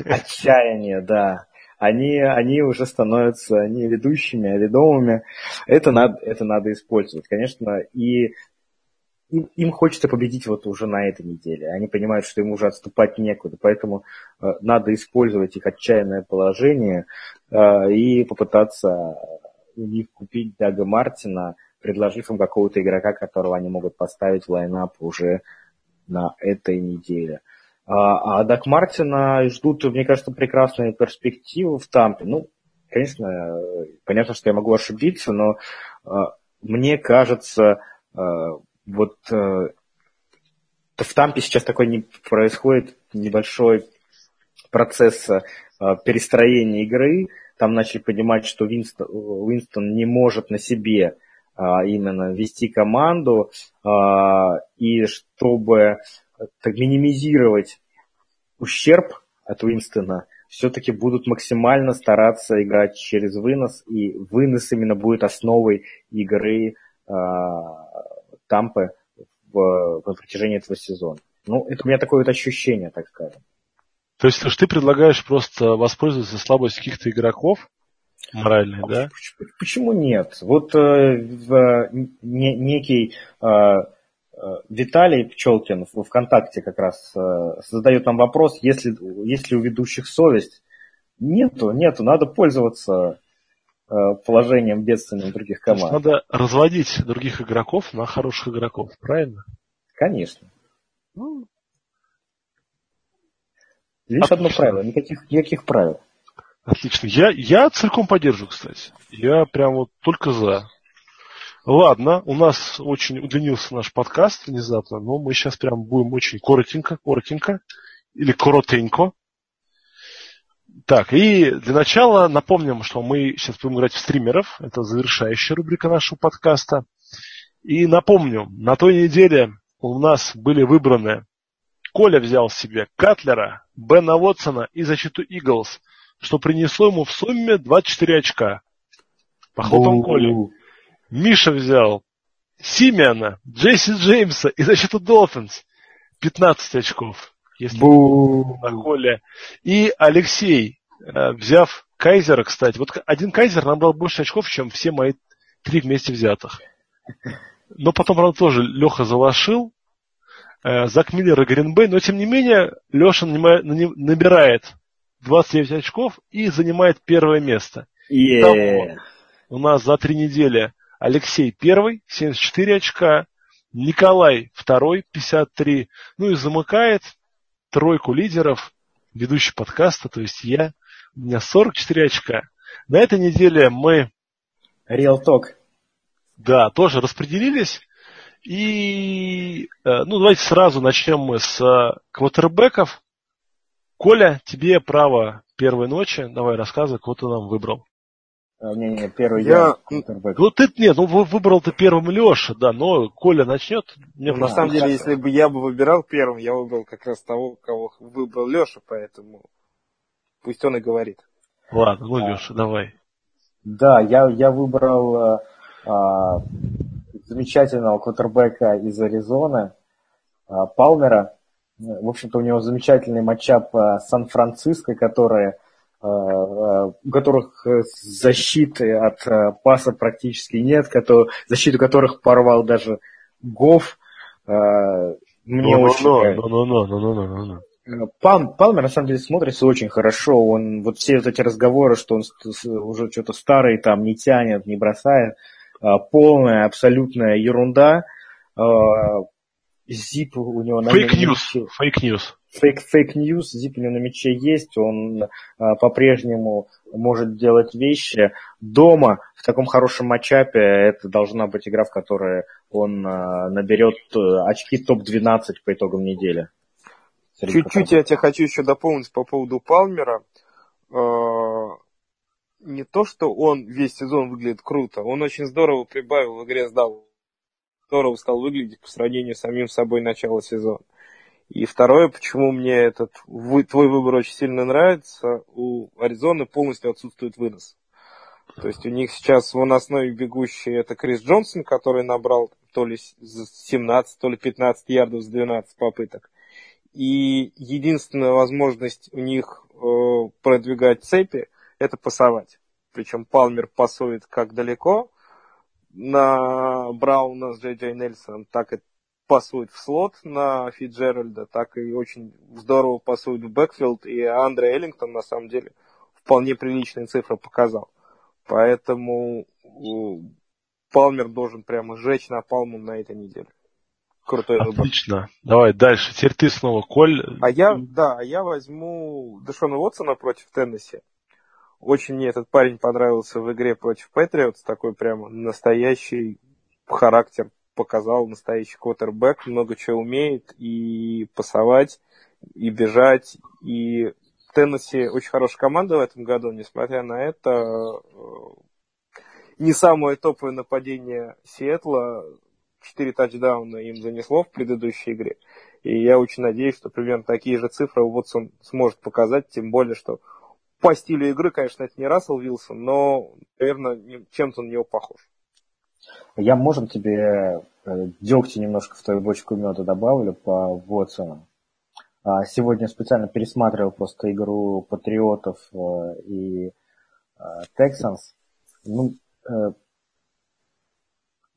отчаяния, да. Они, они уже становятся не ведущими, а ведомыми. Это надо, это надо использовать, конечно. И им, им хочется победить вот уже на этой неделе. Они понимают, что им уже отступать некуда, поэтому э, надо использовать их отчаянное положение э, и попытаться у них купить Дага Мартина, предложив им какого-то игрока, которого они могут поставить в лайнап уже на этой неделе. А, а Дак Мартина ждут, мне кажется, прекрасные перспективы в Тампе. Ну, конечно, понятно, что я могу ошибиться, но а, мне кажется, вот в Тампе сейчас такой не происходит небольшой процесс перестроения игры. Там начали понимать, что Винстон, Уинстон не может на себе именно вести команду, и чтобы так, минимизировать ущерб от Уинстона, все-таки будут максимально стараться играть через вынос, и вынос именно будет основой игры э, Тампы в, в протяжении этого сезона. Ну, это у меня такое вот ощущение, так скажем. То есть, ты предлагаешь просто воспользоваться слабостью каких-то игроков, моральной, да? Почему нет? Вот э, в, не, некий э, Э, Виталий Пчелкин в ВКонтакте как раз э, задает нам вопрос, если, если у ведущих совесть. Нету, нету, надо пользоваться э, положением бедственным других команд. Надо разводить других игроков на хороших игроков, правильно? Конечно. Ну, Лишь Отлично. одно правило, никаких, никаких правил. Отлично. Я, я целиком поддерживаю, кстати. Я прям вот только за. Ладно, у нас очень удлинился наш подкаст внезапно, но мы сейчас прям будем очень коротенько, коротенько или коротенько. Так, и для начала напомним, что мы сейчас будем играть в стримеров. Это завершающая рубрика нашего подкаста. И напомню, на той неделе у нас были выбраны Коля взял себе Катлера, Бена Уотсона и защиту Иглс, что принесло ему в сумме 24 очка. По хлопам Коли. Миша взял Симеона, Джесси Джеймса и защиту Долфинс. 15 очков. Если на холле. И Алексей, э, взяв Кайзера, кстати. Вот один Кайзер набрал больше очков, чем все мои три вместе взятых. Но потом, правда, тоже Леха залошил. Э, Зак Миллер и Гринбей. Но, тем не менее, Леша набирает 29 очков и занимает первое место. Yeah. Итого, у нас за три недели Алексей первый, 74 очка, Николай второй, 53, ну и замыкает тройку лидеров, ведущий подкаста, то есть я, у меня 44 очка. На этой неделе мы... Real Talk. Да, тоже распределились. И, э, ну, давайте сразу начнем мы с э, квотербеков. Коля, тебе право первой ночи. Давай рассказывай, кого ты нам выбрал. Не-не, первый я... я ну ты нет, ну выбрал ты первым Леша, да, но Коля начнет. Мне ну, на самом деле, если бы я бы выбирал первым, я выбрал как раз того, кого выбрал Леша, поэтому пусть он и говорит. Ладно, ну Леша, давай. Да, я, я выбрал а, а, замечательного квотербека из Аризоны, а, Палмера. В общем-то, у него замечательный матчап а, Сан-Франциско, который Э, э, у которых э, защиты от паса практически нет, защиту которых порвал даже Гоф. Мне очень нравится. Пал, Палмер на самом деле смотрится очень хорошо. Он вот все вот эти разговоры, что он уже что-то старый там не тянет, не бросает, полная абсолютная ерунда. Зип у него на Фейк ньюс. Фейк ньюс фейк, фейк ньюс, Зиппелин на мяче есть, он а, по-прежнему может делать вещи. Дома в таком хорошем матчапе это должна быть игра, в которой он а, наберет э, очки топ-12 по итогам недели. Чуть-чуть я тебя хочу еще дополнить по поводу Палмера. А, не то, что он весь сезон выглядит круто, он очень здорово прибавил в игре с Здорово стал выглядеть по сравнению с самим собой начала сезона. И второе, почему мне этот твой выбор очень сильно нравится, у Аризоны полностью отсутствует вынос. То есть у них сейчас в основе бегущий это Крис Джонсон, который набрал то ли 17, то ли 15 ярдов с 12 попыток. И единственная возможность у них э, продвигать цепи это пасовать. Причем Палмер пасует как далеко на Брауна с Джей Джей Нельсоном, так и пасует в слот на Фиджеральда, так и очень здорово пасует в бэкфилд. И Андре Эллингтон, на самом деле, вполне приличные цифры показал. Поэтому Палмер должен прямо сжечь на Палму на этой неделе. Крутой выбор. Отлично. Давай дальше. Теперь ты снова, Коль. А я, да, я возьму Дэшона Уотсона против Теннесси. Очень мне этот парень понравился в игре против Патриотс. Такой прямо настоящий характер показал настоящий квотербек, много чего умеет и пасовать, и бежать, и Теннесси очень хорошая команда в этом году, несмотря на это, э, не самое топовое нападение Сиэтла, четыре тачдауна им занесло в предыдущей игре. И я очень надеюсь, что примерно такие же цифры Уотсон сможет показать, тем более, что по стилю игры, конечно, это не Рассел Вилсон, но, наверное, чем-то на него похож. Я, можно тебе э, дегтя немножко в твою бочку меда добавлю по Уотсону. А, сегодня специально пересматривал просто игру Патриотов э, и Texans. Ну, э,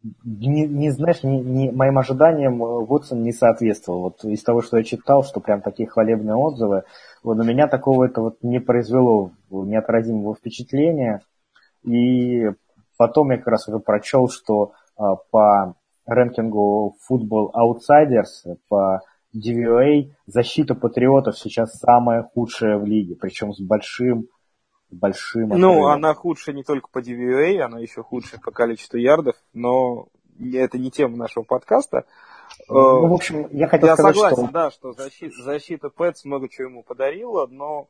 не, не знаешь, не, не, моим ожиданиям Вотсон не соответствовал. Вот из того, что я читал, что прям такие хвалебные отзывы, вот у меня такого это вот не произвело неотразимого впечатления. И потом я как раз уже прочел, что а, по рэнкингу Football Outsiders, по DVOA, защита патриотов сейчас самая худшая в лиге, причем с большим большим отрывом. Ну, она худшая не только по DVOA, она еще худшая по количеству ярдов, но это не тема нашего подкаста. Ну, в общем, я хотел я сказать, согласен, что... да, что защита, защита Пэтс много чего ему подарила, но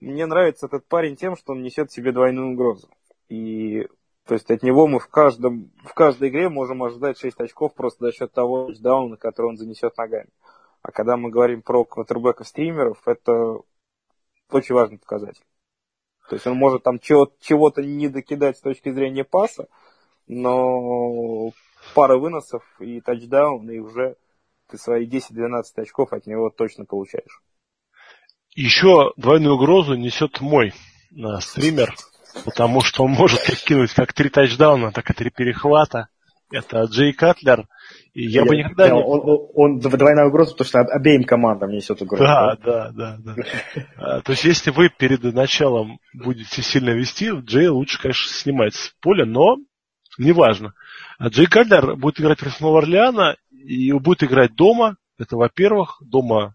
мне нравится этот парень тем, что он несет себе двойную угрозу. И то есть от него мы в, каждом, в каждой игре можем ожидать 6 очков просто за счет того дауна, который он занесет ногами. А когда мы говорим про квотербеков-стримеров, это очень важный показатель. То есть он может там чего-то не докидать с точки зрения паса, но пара выносов и тачдаун, и уже ты свои 10-12 очков от него точно получаешь. Еще двойную угрозу несет мой э, стример, потому что он может *laughs* кинуть как три тачдауна, так и три перехвата. Это Джей Катлер. И я, я бы никогда да, не... Он, он, он двойная угроза, потому что обеим командам несет угрозу. Да, да, да. да. А, то есть, если вы перед началом будете сильно вести, Джей лучше, конечно, снимать с поля, но неважно. А Джей Катлер будет играть против Нового Орлеана и будет играть дома. Это, во-первых, дома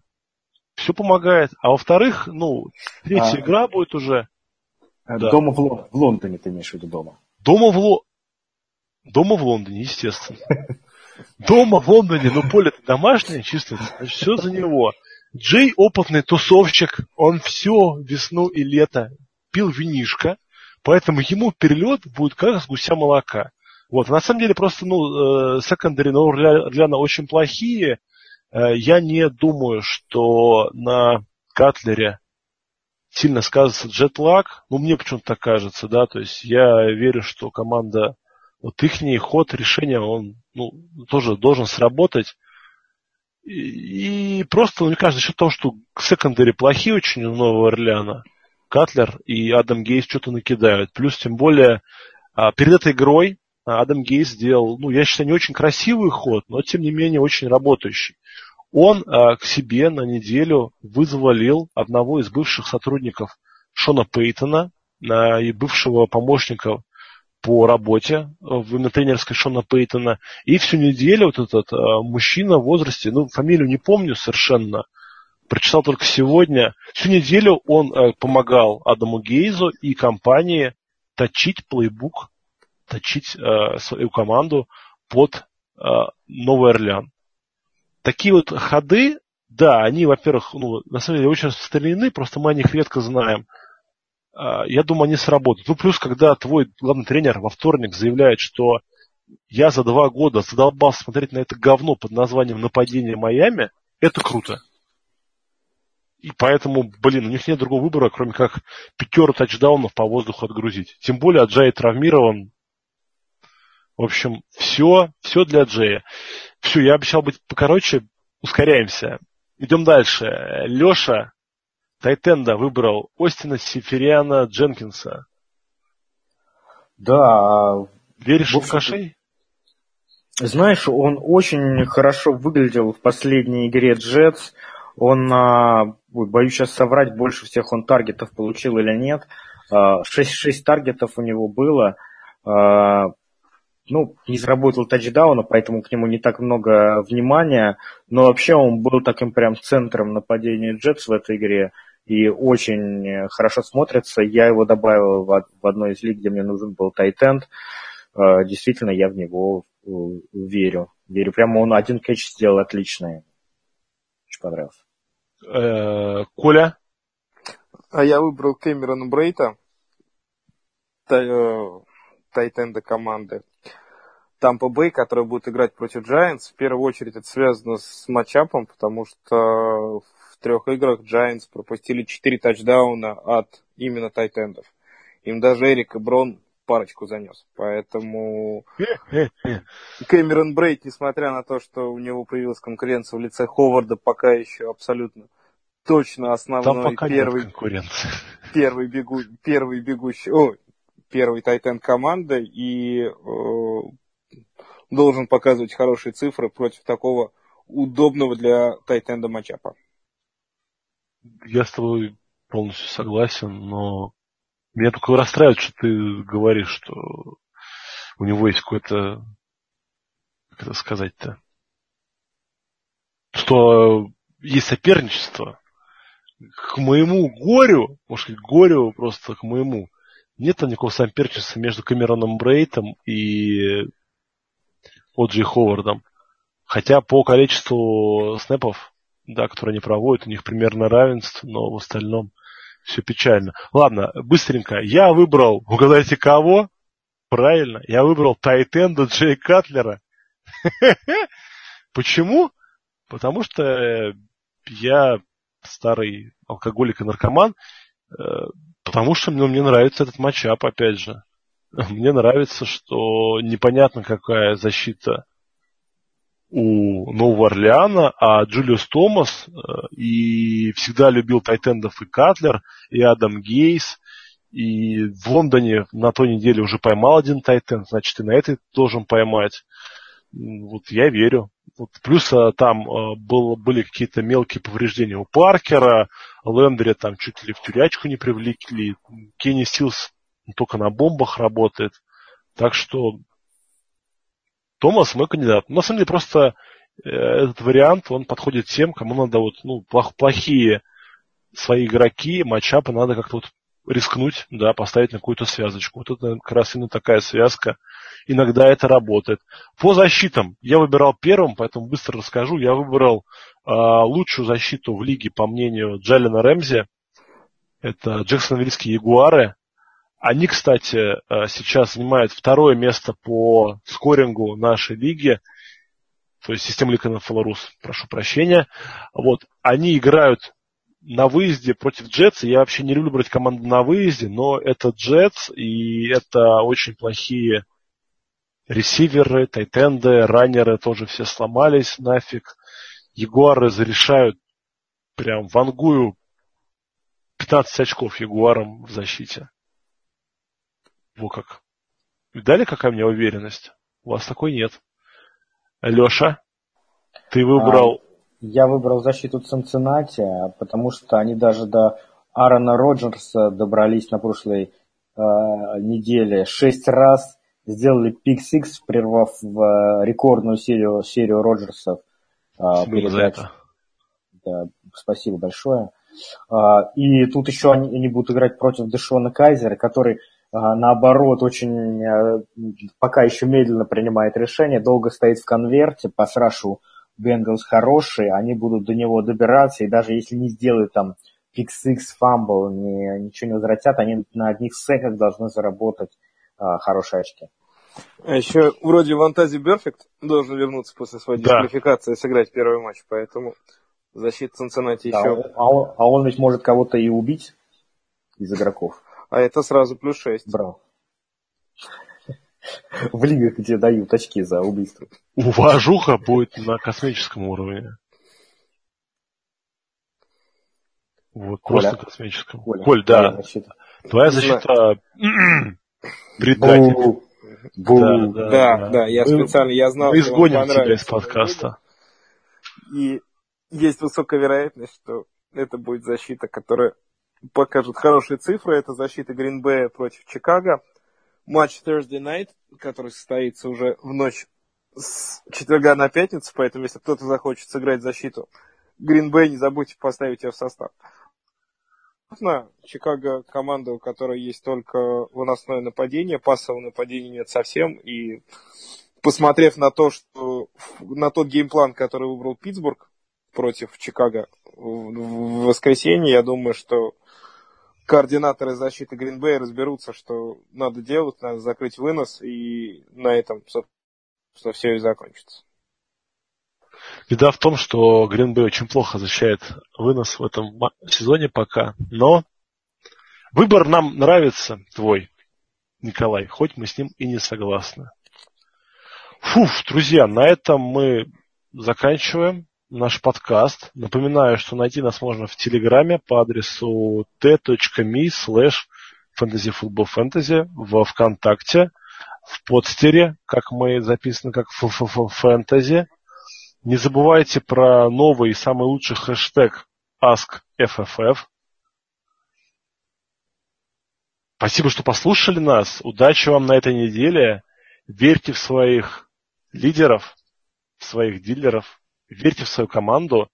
все помогает. А во-вторых, ну, третья а, игра будет уже. Дома да. в, в Лондоне ты имеешь в виду дома? Дома в Лондоне. Дома в Лондоне, естественно. *laughs* Дома в Лондоне, но поле-то домашнее значит, все за него. Джей опытный тусовщик, он все весну и лето пил винишко, поэтому ему перелет будет как с гуся молока. Вот, на самом деле просто, ну, секондари на Орляна очень плохие. Э, я не думаю, что на Катлере сильно сказывается джетлаг. Ну, мне почему-то так кажется, да. То есть я верю, что команда вот их ход решения, он ну, тоже должен сработать. И, и просто, ну, мне кажется, за счет того, что секондари плохие очень у Нового Орлеана, Катлер и Адам Гейс что-то накидают. Плюс, тем более, а, перед этой игрой Адам Гейс сделал, ну, я считаю, не очень красивый ход, но, тем не менее, очень работающий. Он а, к себе на неделю вызволил одного из бывших сотрудников Шона Пейтона а, и бывшего помощника по работе в тренерской Шона Пейтона. И всю неделю вот этот э, мужчина в возрасте, ну, фамилию не помню совершенно, прочитал только сегодня. Всю неделю он э, помогал Адаму Гейзу и компании точить плейбук, точить э, свою команду под э, Новый Орлеан. Такие вот ходы, да, они, во-первых, ну, на самом деле очень распространены, просто мы о них редко знаем. А, я думаю, они сработают. Ну, плюс, когда твой главный тренер во вторник заявляет, что я за два года задолбался смотреть на это говно под названием «Нападение Майами», это круто. И поэтому, блин, у них нет другого выбора, кроме как пятеру тачдаунов по воздуху отгрузить. Тем более Аджай травмирован. В общем, все, все для Джея. Все, я обещал быть покороче. Ускоряемся. Идем дальше. Леша Тайтенда выбрал Остина Сифериана Дженкинса. Да. А Веришь в Кашей? Знаешь, он очень хорошо выглядел в последней игре Джетс. Он, а, боюсь сейчас соврать, больше всех он таргетов получил или нет. 6, а, 6 таргетов у него было. Ну, не заработал тачдауна, поэтому к нему не так много внимания. Но вообще он был таким прям центром нападения Джетс в этой игре и очень хорошо смотрится. Я его добавил в, в одной из лиг, где мне нужен был тайтенд. Действительно, я в него э, верю. Верю, прямо он один кетч сделал отличный. Очень понравился. Э, Коля? А я выбрал Кэмерона Брейта, э, тайтенда команды. Тампа Бэй, который будет играть против Giants. В первую очередь это связано с матчапом, потому что в трех играх Giants пропустили четыре тачдауна от именно тайтендов. Им даже Эрик и Брон парочку занес. Поэтому *laughs* Кэмерон Брейт, несмотря на то, что у него появилась конкуренция в лице Ховарда, пока еще абсолютно точно основной первый, *laughs* первый, бегу, первый бегущий, о, первый тайтен команды и э, должен показывать хорошие цифры против такого удобного для тайтенда матчапа. Я с тобой полностью согласен, но меня только расстраивает, что ты говоришь, что у него есть какое-то, как это сказать-то, что есть соперничество. К моему горю, может быть, горю просто к моему, нет там никакого соперничества между Камероном Брейтом и Оджи Ховардом. Хотя по количеству снэпов, да, которые они проводят, у них примерно равенство, но в остальном все печально. Ладно, быстренько. Я выбрал, угадайте кого? Правильно, я выбрал Тайтенда Джей Катлера. *laughs* Почему? Потому что э, я старый алкоголик и наркоман, э, потому что мне, мне нравится этот матчап, опять же. *laughs* Мне нравится, что непонятно, какая защита у Нового Орлеана, а Джулиус Томас э, и всегда любил Тайтендов и Катлер, и Адам Гейс, и в Лондоне на той неделе уже поймал один Тайтенд, значит, и на этой должен поймать. Вот я верю. Вот, плюс а, там а, был, были какие-то мелкие повреждения у Паркера, Лендри там чуть ли в тюрячку не привлекли, Кенни Силс только на бомбах работает. Так что Томас мой кандидат. На самом деле просто э, этот вариант, он подходит тем, кому надо вот, ну, плох, плохие свои игроки, матчапы надо как-то вот рискнуть, да, поставить на какую-то связочку. Вот это как раз именно такая связка. Иногда это работает. По защитам я выбирал первым, поэтому быстро расскажу. Я выбрал э, лучшую защиту в лиге, по мнению Джалина Рэмзи. Это Джексонвильские Ягуары. Они, кстати, э, сейчас занимают второе место по скорингу нашей лиги, то есть система Лика Фаларус, прошу прощения. Вот, они играют на выезде против Джетс. Я вообще не люблю брать команду на выезде, но это Джетс, и это очень плохие ресиверы, тайтенды, раннеры тоже все сломались нафиг. Ягуары зарешают прям вангую 15 очков Ягуарам в защите. Во как. Видали, какая у меня уверенность? У вас такой нет. Леша, ты выбрал... А, я выбрал защиту Цинциннати, потому что они даже до Аарона Роджерса добрались на прошлой э, неделе шесть раз, сделали пик-сикс, прервав в э, рекордную серию, серию Роджерсов. Э, передач. Да, спасибо большое. Э, и тут еще они, они будут играть против Дэшона Кайзера, который а, наоборот, очень э, пока еще медленно принимает решение, долго стоит в конверте, по срашу Бенгалс хорошие, они будут до него добираться, и даже если не сделают там pick-six, fumble, ни, ничего не возвратят, они на одних сэках должны заработать а, хорошие очки. А еще вроде Вонтез Берфикт должен вернуться после своей да. дисквалификации и сыграть первый матч, поэтому защита Цинциннати да, еще... А он, а он ведь может кого-то и убить из игроков. А это сразу плюс 6. Браво. В лигах, где дают очки за убийство. Уважуха будет на космическом уровне. Вот, Коля. просто космическом. Коля, Коль, да. Твоя защита, Твоя защита предатель. Да, да, да, да, я специально, я знал, Мы изгоним тебя из подкаста. И есть высокая вероятность, что это будет защита, которая покажут хорошие цифры. Это защита Bay против Чикаго. Матч Thursday Night, который состоится уже в ночь с четверга на пятницу, поэтому если кто-то захочет сыграть защиту Bay, не забудьте поставить ее в состав. Чикаго команда, у которой есть только выносное нападение, пассового нападения нет совсем, и посмотрев на то, что на тот геймплан, который выбрал Питтсбург против Чикаго в воскресенье, я думаю, что координаторы защиты Гринбея разберутся, что надо делать, надо закрыть вынос, и на этом, собственно, все и закончится. Беда в том, что Гринбей очень плохо защищает вынос в этом сезоне пока, но выбор нам нравится твой, Николай, хоть мы с ним и не согласны. Фуф, друзья, на этом мы заканчиваем наш подкаст. Напоминаю, что найти нас можно в Телеграме по адресу t.me slash fantasyfootballfantasy, во Вконтакте, в подстере, как мы записаны как фэнтези. Не забывайте про новый и самый лучший хэштег AskFFF. Спасибо, что послушали нас. Удачи вам на этой неделе. Верьте в своих лидеров, в своих дилеров, верьте в свою команду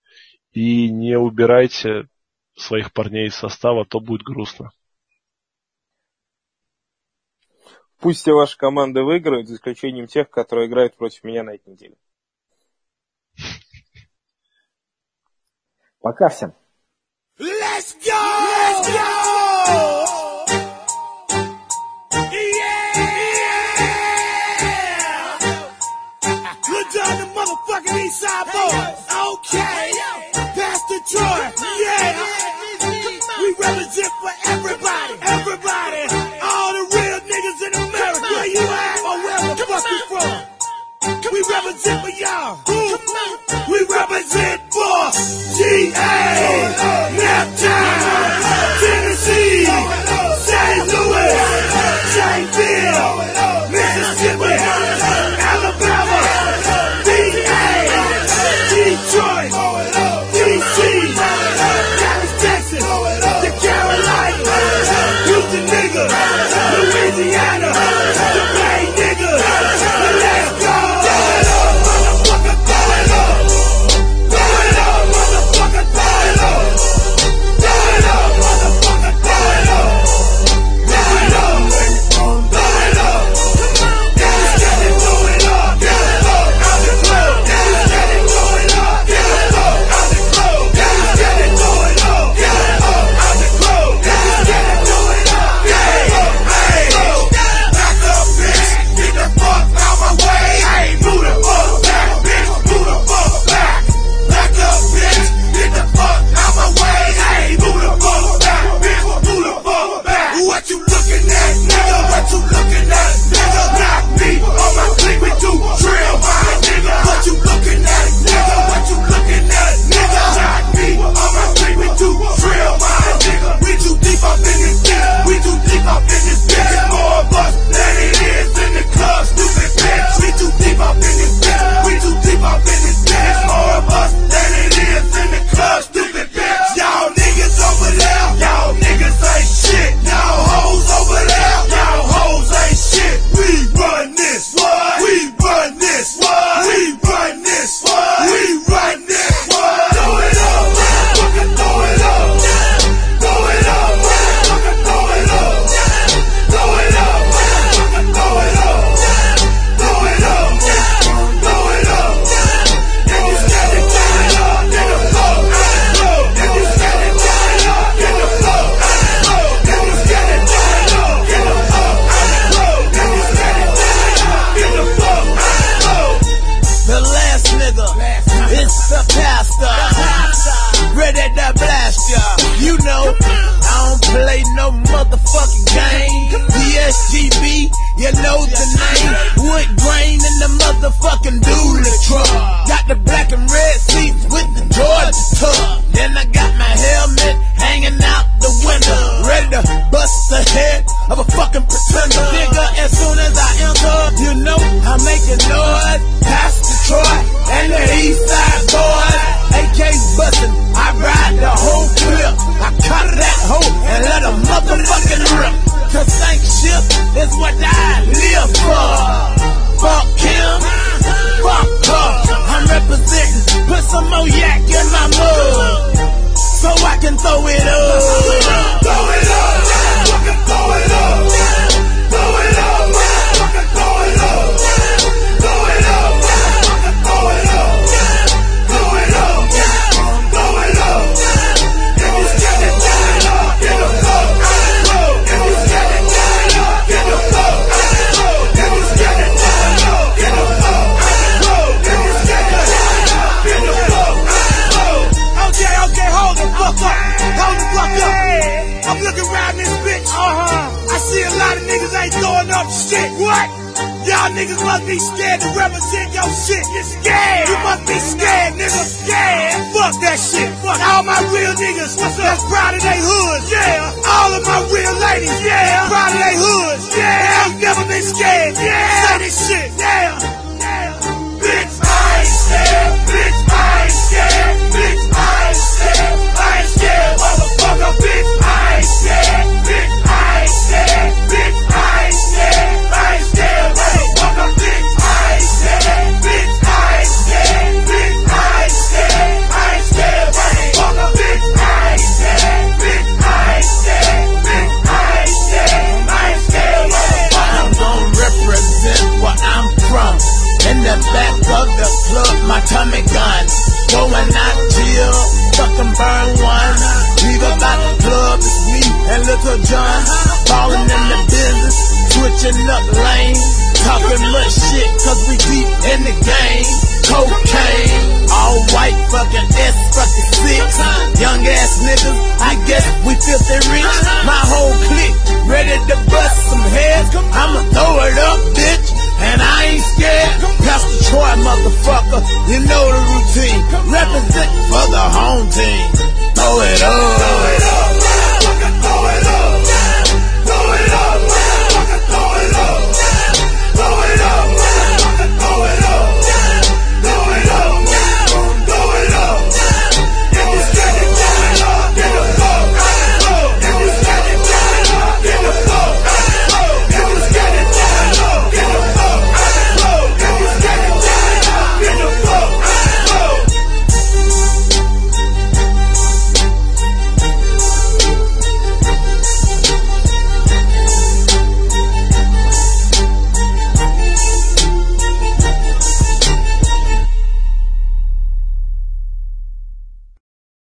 и не убирайте своих парней из состава, то будет грустно. Пусть все ваши команды выиграют, за исключением тех, которые играют против меня на этой неделе. Пока всем. Let's go! Let's go! Motherfucking East Side boys. Okay. Pastor Troy. Yeah. We represent for everybody. Everybody. All the real niggas in America. Where you at? Or where the fuck you from? We represent for y'all. We represent for GA. Naptown. Tennessee. St. Louis. Shaneville. Mississippi.